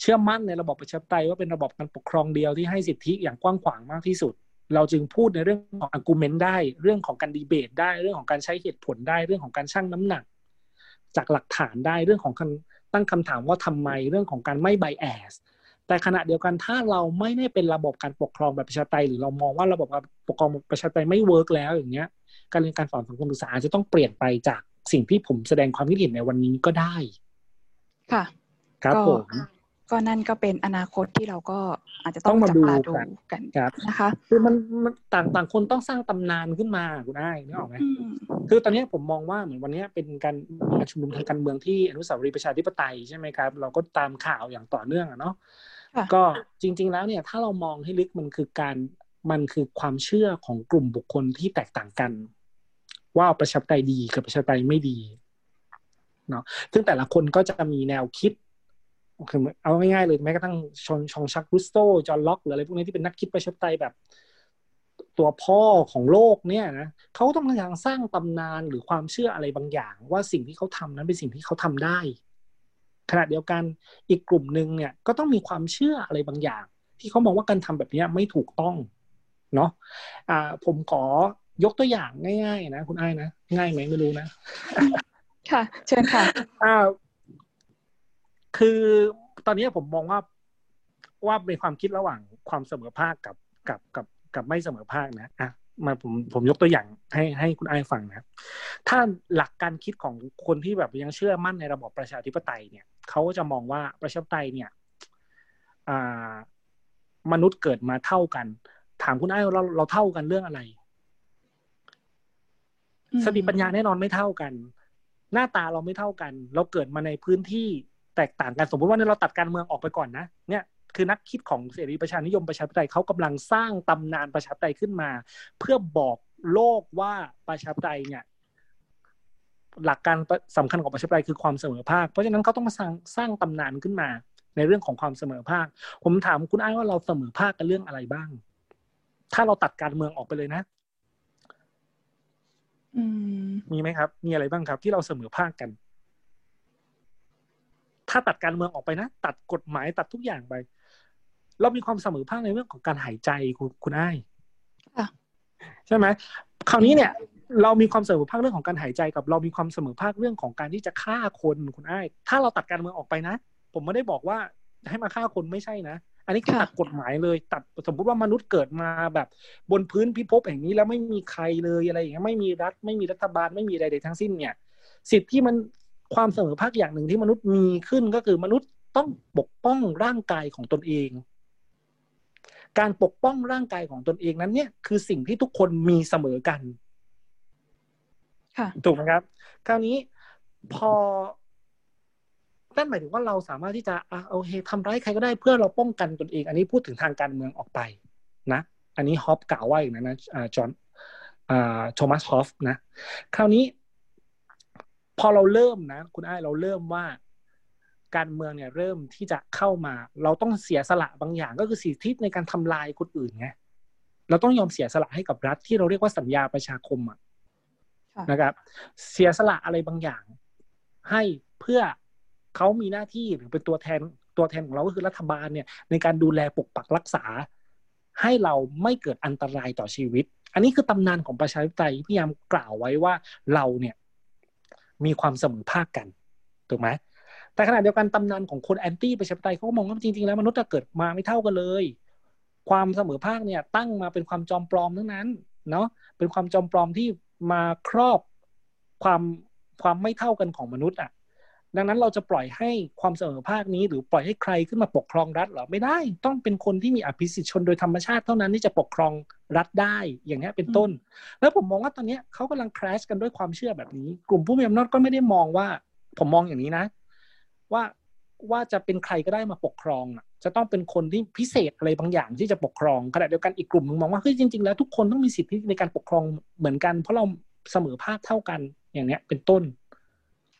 เชื่อมั่นในระบบประชาธิปไตยว่าเป็นระบบการปกครองเดียวที่ให้สิทธิอย่างกว้างขวางมากที่สุด เราจึงพูดในเรื่องของ argument ได้เรื่องของการดีเบตได้เรื่องของการใช้เหตุผลได้เรื่องของการชั่งน้ำหนัก จากหลักฐานได้เรื่องของการตั้งคำถามว่าทำไมเรื่องของการไม่ bias แต่ขณะเดียวกันถ้าเราไม่ได้เป็นระบบการปกครองแบบประชาธิปไตยหรือเรามองว่าระบบการปกครองประชาธิปไตยไม่ work แล้วอย่างเงี้ย การเรียนการสอนสังคมศึกษาจะต้องเปลี่ยนไปจากสิ่งที่ผมแสดงความคิดเห็นในวันนี้ก็ได้ ค่ะ ครับผมก็นั่นก็เป็นอนาคตที่เราก็อาจจะต้องจับตาดูกันนะคะคือมันมันต่างต่างคนต้องสร้างตำนานขึ้นมาคุณได้นึกออกไหมคือตอนนี้ผมมองว่าเหมือนวันนี้เป็นการประชุมนุมทางการเมืองที่อนุสาวรีย์ประชาธิปไตยใช่ไหมครับเราก็ตามข่าวอย่างต่อเนื่องอะเนาะ ก็จริง ๆ แล้วเนี่ย ถ้าเรามองให้ลึกมันคือการมันคือความเชื่อของกลุ่มบุคคลที่แตกต่างกัน ว่าประชาธิปไตยดีกับประชาธิปไตยไม่ดีเนาะซึ่งแต่ละคนก็จะมีแนวคิดคือเอาง่ายๆเลยแม้กระทั่งชอนชองชักรุสโตจอห์นล็อกหรืออะไรพวกนี้ที่เป็นนักคิดประชาธิปไตยแบบ ตัวพ่อของโลกเนี่ยนะเขาต้องการสร้างตำนานหรือความเชื่ออะไรบางอย่าง ว่าสิ่งที่เขาทำนั้นเป็นสิ่งที่เขาทำได้ ขณะเดียวกันอีกกลุ่มหนึ่งเนี่ยก็ต้องมีความเชื่ออะไรบางอย่าง ที่เขามองว่าการทำแบบนี้ไม่ถูกต้องเนาะอ่าผมขอยกตัวอย่างง่าย ๆ นะ คุณไอ้นะง่ายไหมไม่รู้นะ ค่ะ เชิญค่ะอ่าคือตอนนี้ผมมองว่าว่าเป็นความคิดระหว่างความเสมอภาคกับกับกับกับไม่เสมอภาคนะอะ มาผมผมยกตัวอย่างให้ให้คุณไอ้ฟังนะถ้าหลักการคิดของคนที่แบบยังเชื่อมั่นในระบบประชาธิปไตยเนี่ยเขาจะมองว่าประชาธิปไตยเนี่ยอ่ามนุษย์เกิดมาเท่ากัน ถามคุณไอ้เราเราเท่ากันเรื่องอะไร สติปัญญาแน่นอนไม่เท่ากัน หน้าตาเราไม่เท่ากัน เราเกิดมาในพื้นที่แตกต่างกันสมมติว่าเราตัดการเมืองออกไปก่อนนะเนี่ย คือนักคิดของเสรีประชานิยมประชาธิปไตยเขากำลังสร้างตำนานประชาธิปไตยขึ้นมา เพื่อบอกโลกว่าประชาธิปไตยเนี่ยหลักการสำคัญของประชาธิปไตยคือความเสมอภาค เพราะฉะนั้นเขาต้องมาสร้างสร้างตำนานขึ้นมา ในเรื่องของความเสมอภาค ผมถามคุณอ้ายว่าเราเสมอภาคกันเรื่องอะไรบ้าง ถ้าเราตัดการเมืองออกไปเลยนะมีไหมครับ มีอะไรบ้างครับ ที่เราเสมอภาคกัน ถ้าตัดการเมืองออกไปนะ ตัดกฎหมายตัดทุกอย่างไป เรามีความเสมอภาคในเรื่องของการหายใจคุณคุณอ้ายใช่ไหมคราวนี้เนี่ย เรามีความเสมอภาคเรื่องของการหายใจกับ เรามีความเสมอภาคเรื่องของการที่จะฆ่าคนคุณอ้ายถ้าเราตัดการเมืองออกไปนะ ผมไม่ได้บอกว่าให้มาฆ่าคนไม่ใช่นะอันนี้คือตัดกฎหมายเลยตัดสมมติว่ามนุษย์เกิดมาแบบ บนพื้นพิภพแห่งนี้แล้วไม่มีใครเลยอะไรอย่างเงี้ยไม่มีรัฐไม่มีรัฐบาลไม่มีอะไรใดทั้งสิ้นเนี่ย สิทธิ์ที่มันความเสมอภาคอย่างหนึ่งที่มนุษย์มีขึ้นก็คือมนุษย์ต้องปกป้องร่างกายของตนเอง การปกป้องร่างกายของตนเองนั้นเนี่ยคือสิ่งที่ทุกคนมีเสมอกัน ค่ะ ถูกไหมครับ คราวนี้พอนั่นหมายถึงว่าเราสามารถที่จะอะโอเคทำร้ายใครก็ได้เพื่อเราป้องกันตนเอง อันนี้พูดถึงทางการเมืองออกไปนะ อันนี้ฮอปกล่าวไว้อย่างนั้นนะอ่าจอห์นอ่าโทมัสฮอฟนะ คราวนี้ พอเราเริ่มนะ คุณอ้ายเราเริ่มว่า การเมืองเนี่ยเริ่มที่จะเข้ามา เราต้องเสียสละบางอย่าง ก็คือสิทธิในการทำลายคนอื่นไงเราต้องยอมเสียสละให้กับรัฐที่เราเรียกว่าสัญญาประชาคมอะค่ะนะครับ เสียสละอะไรบางอย่าง ให้เพื่อเขามีหน้าที่หรือเป็นตัวแทนตัวแทนของเราก็คือรัฐบาลเนี่ยในการดูแลปกปักรักษา ให้เราไม่เกิดอันตรายต่อชีวิต อันนี้คือตำนานของประชาธิปไตยพยายามกล่าวไว้ว่าเราเนี่ยมีความเสมอภาคกันถูกไหม แต่ขณะเดียวกันตำนานของคนแอนตี้ประชาธิปไตยเขาก็มองว่าจริงๆแล้วมนุษย์จะเกิดมาไม่เท่ากันเลย ความเสมอภาคเนี่ยตั้งมาเป็นความจอมปลอมทั้งนั้นเนาะเป็นความจอมปลอมที่มาครอบความความไม่เท่ากันของมนุษย์อะดังนั้นเราจะปล่อยให้ความเสมอภาคนี้ หรือปล่อยให้ใครขึ้นมาปกครองรัฐหรอไม่ได้ ต้องเป็นคนที่มีอภิสิทธิชนโดยธรรมชาติเท่านั้นที่จะปกครองรัฐได้อย่างนี้เป็นต้น แล้วผมมองว่าตอนนี้เขากำลังคราชกันด้วยความเชื่อแบบนี้ กลุ่มผู้มีอำนาจก็ไม่ได้มองว่า ผมมองอย่างนี้นะ ว่าว่าจะเป็นใครก็ได้มาปกครองอะจะต้องเป็นคนที่พิเศษอะไรบางอย่างที่จะปกครองขณะเดียวกันอีกกลุ่มหนึงมองว่าเฮ้ยจริง ๆ แล้วทุกคนต้องมีสิทธิในการปกครองเหมือนกัน เพราะเราเสมอภาคเท่ากันอย่างเนี้ยเป็นต้น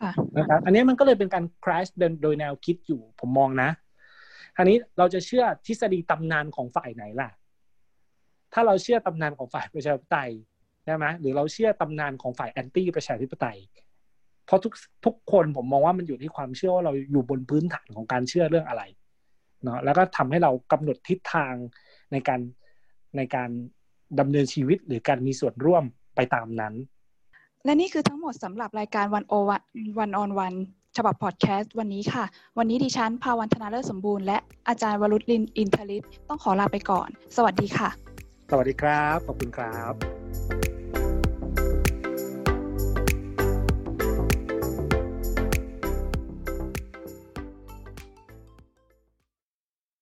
ค่ะนะครับอันนี้มันก็เลยเป็นการ crash โดยโดยแนวคิดอยู่ผมมองนะอันนี้เราจะเชื่อทฤษฎีตำนานของฝ่ายไหนล่ะ ถ้าเราเชื่อตำนานของฝ่ายประชาธิปไตยใช่ไหมหรือเราเชื่อตำนานของฝ่ายแอนตี้ประชาธิปไตย เพราะทุกทุกคนผมมองว่ามันอยู่ที่ความเชื่อว่าเราอยู่บนพื้นฐานของการเชื่อเรื่องอะไรเนาะแล้วก็ทำให้เรากำหนดทิศทางในการในการดำเนินชีวิตหรือการมีส่วนร่วมไปตามนั้น และนี่คือทั้งหมดสำหรับรายการวันโอวันออนวันฉบับพอดแคสต์วันนี้ค่ะ วันนี้ดิฉันภาวันธนาเลิศสมบูรณ์และอาจารย์วรุษลินอินทริตต้องขอลาไปก่อน สวัสดีค่ะ สวัสดีครับ ขอบคุณครับ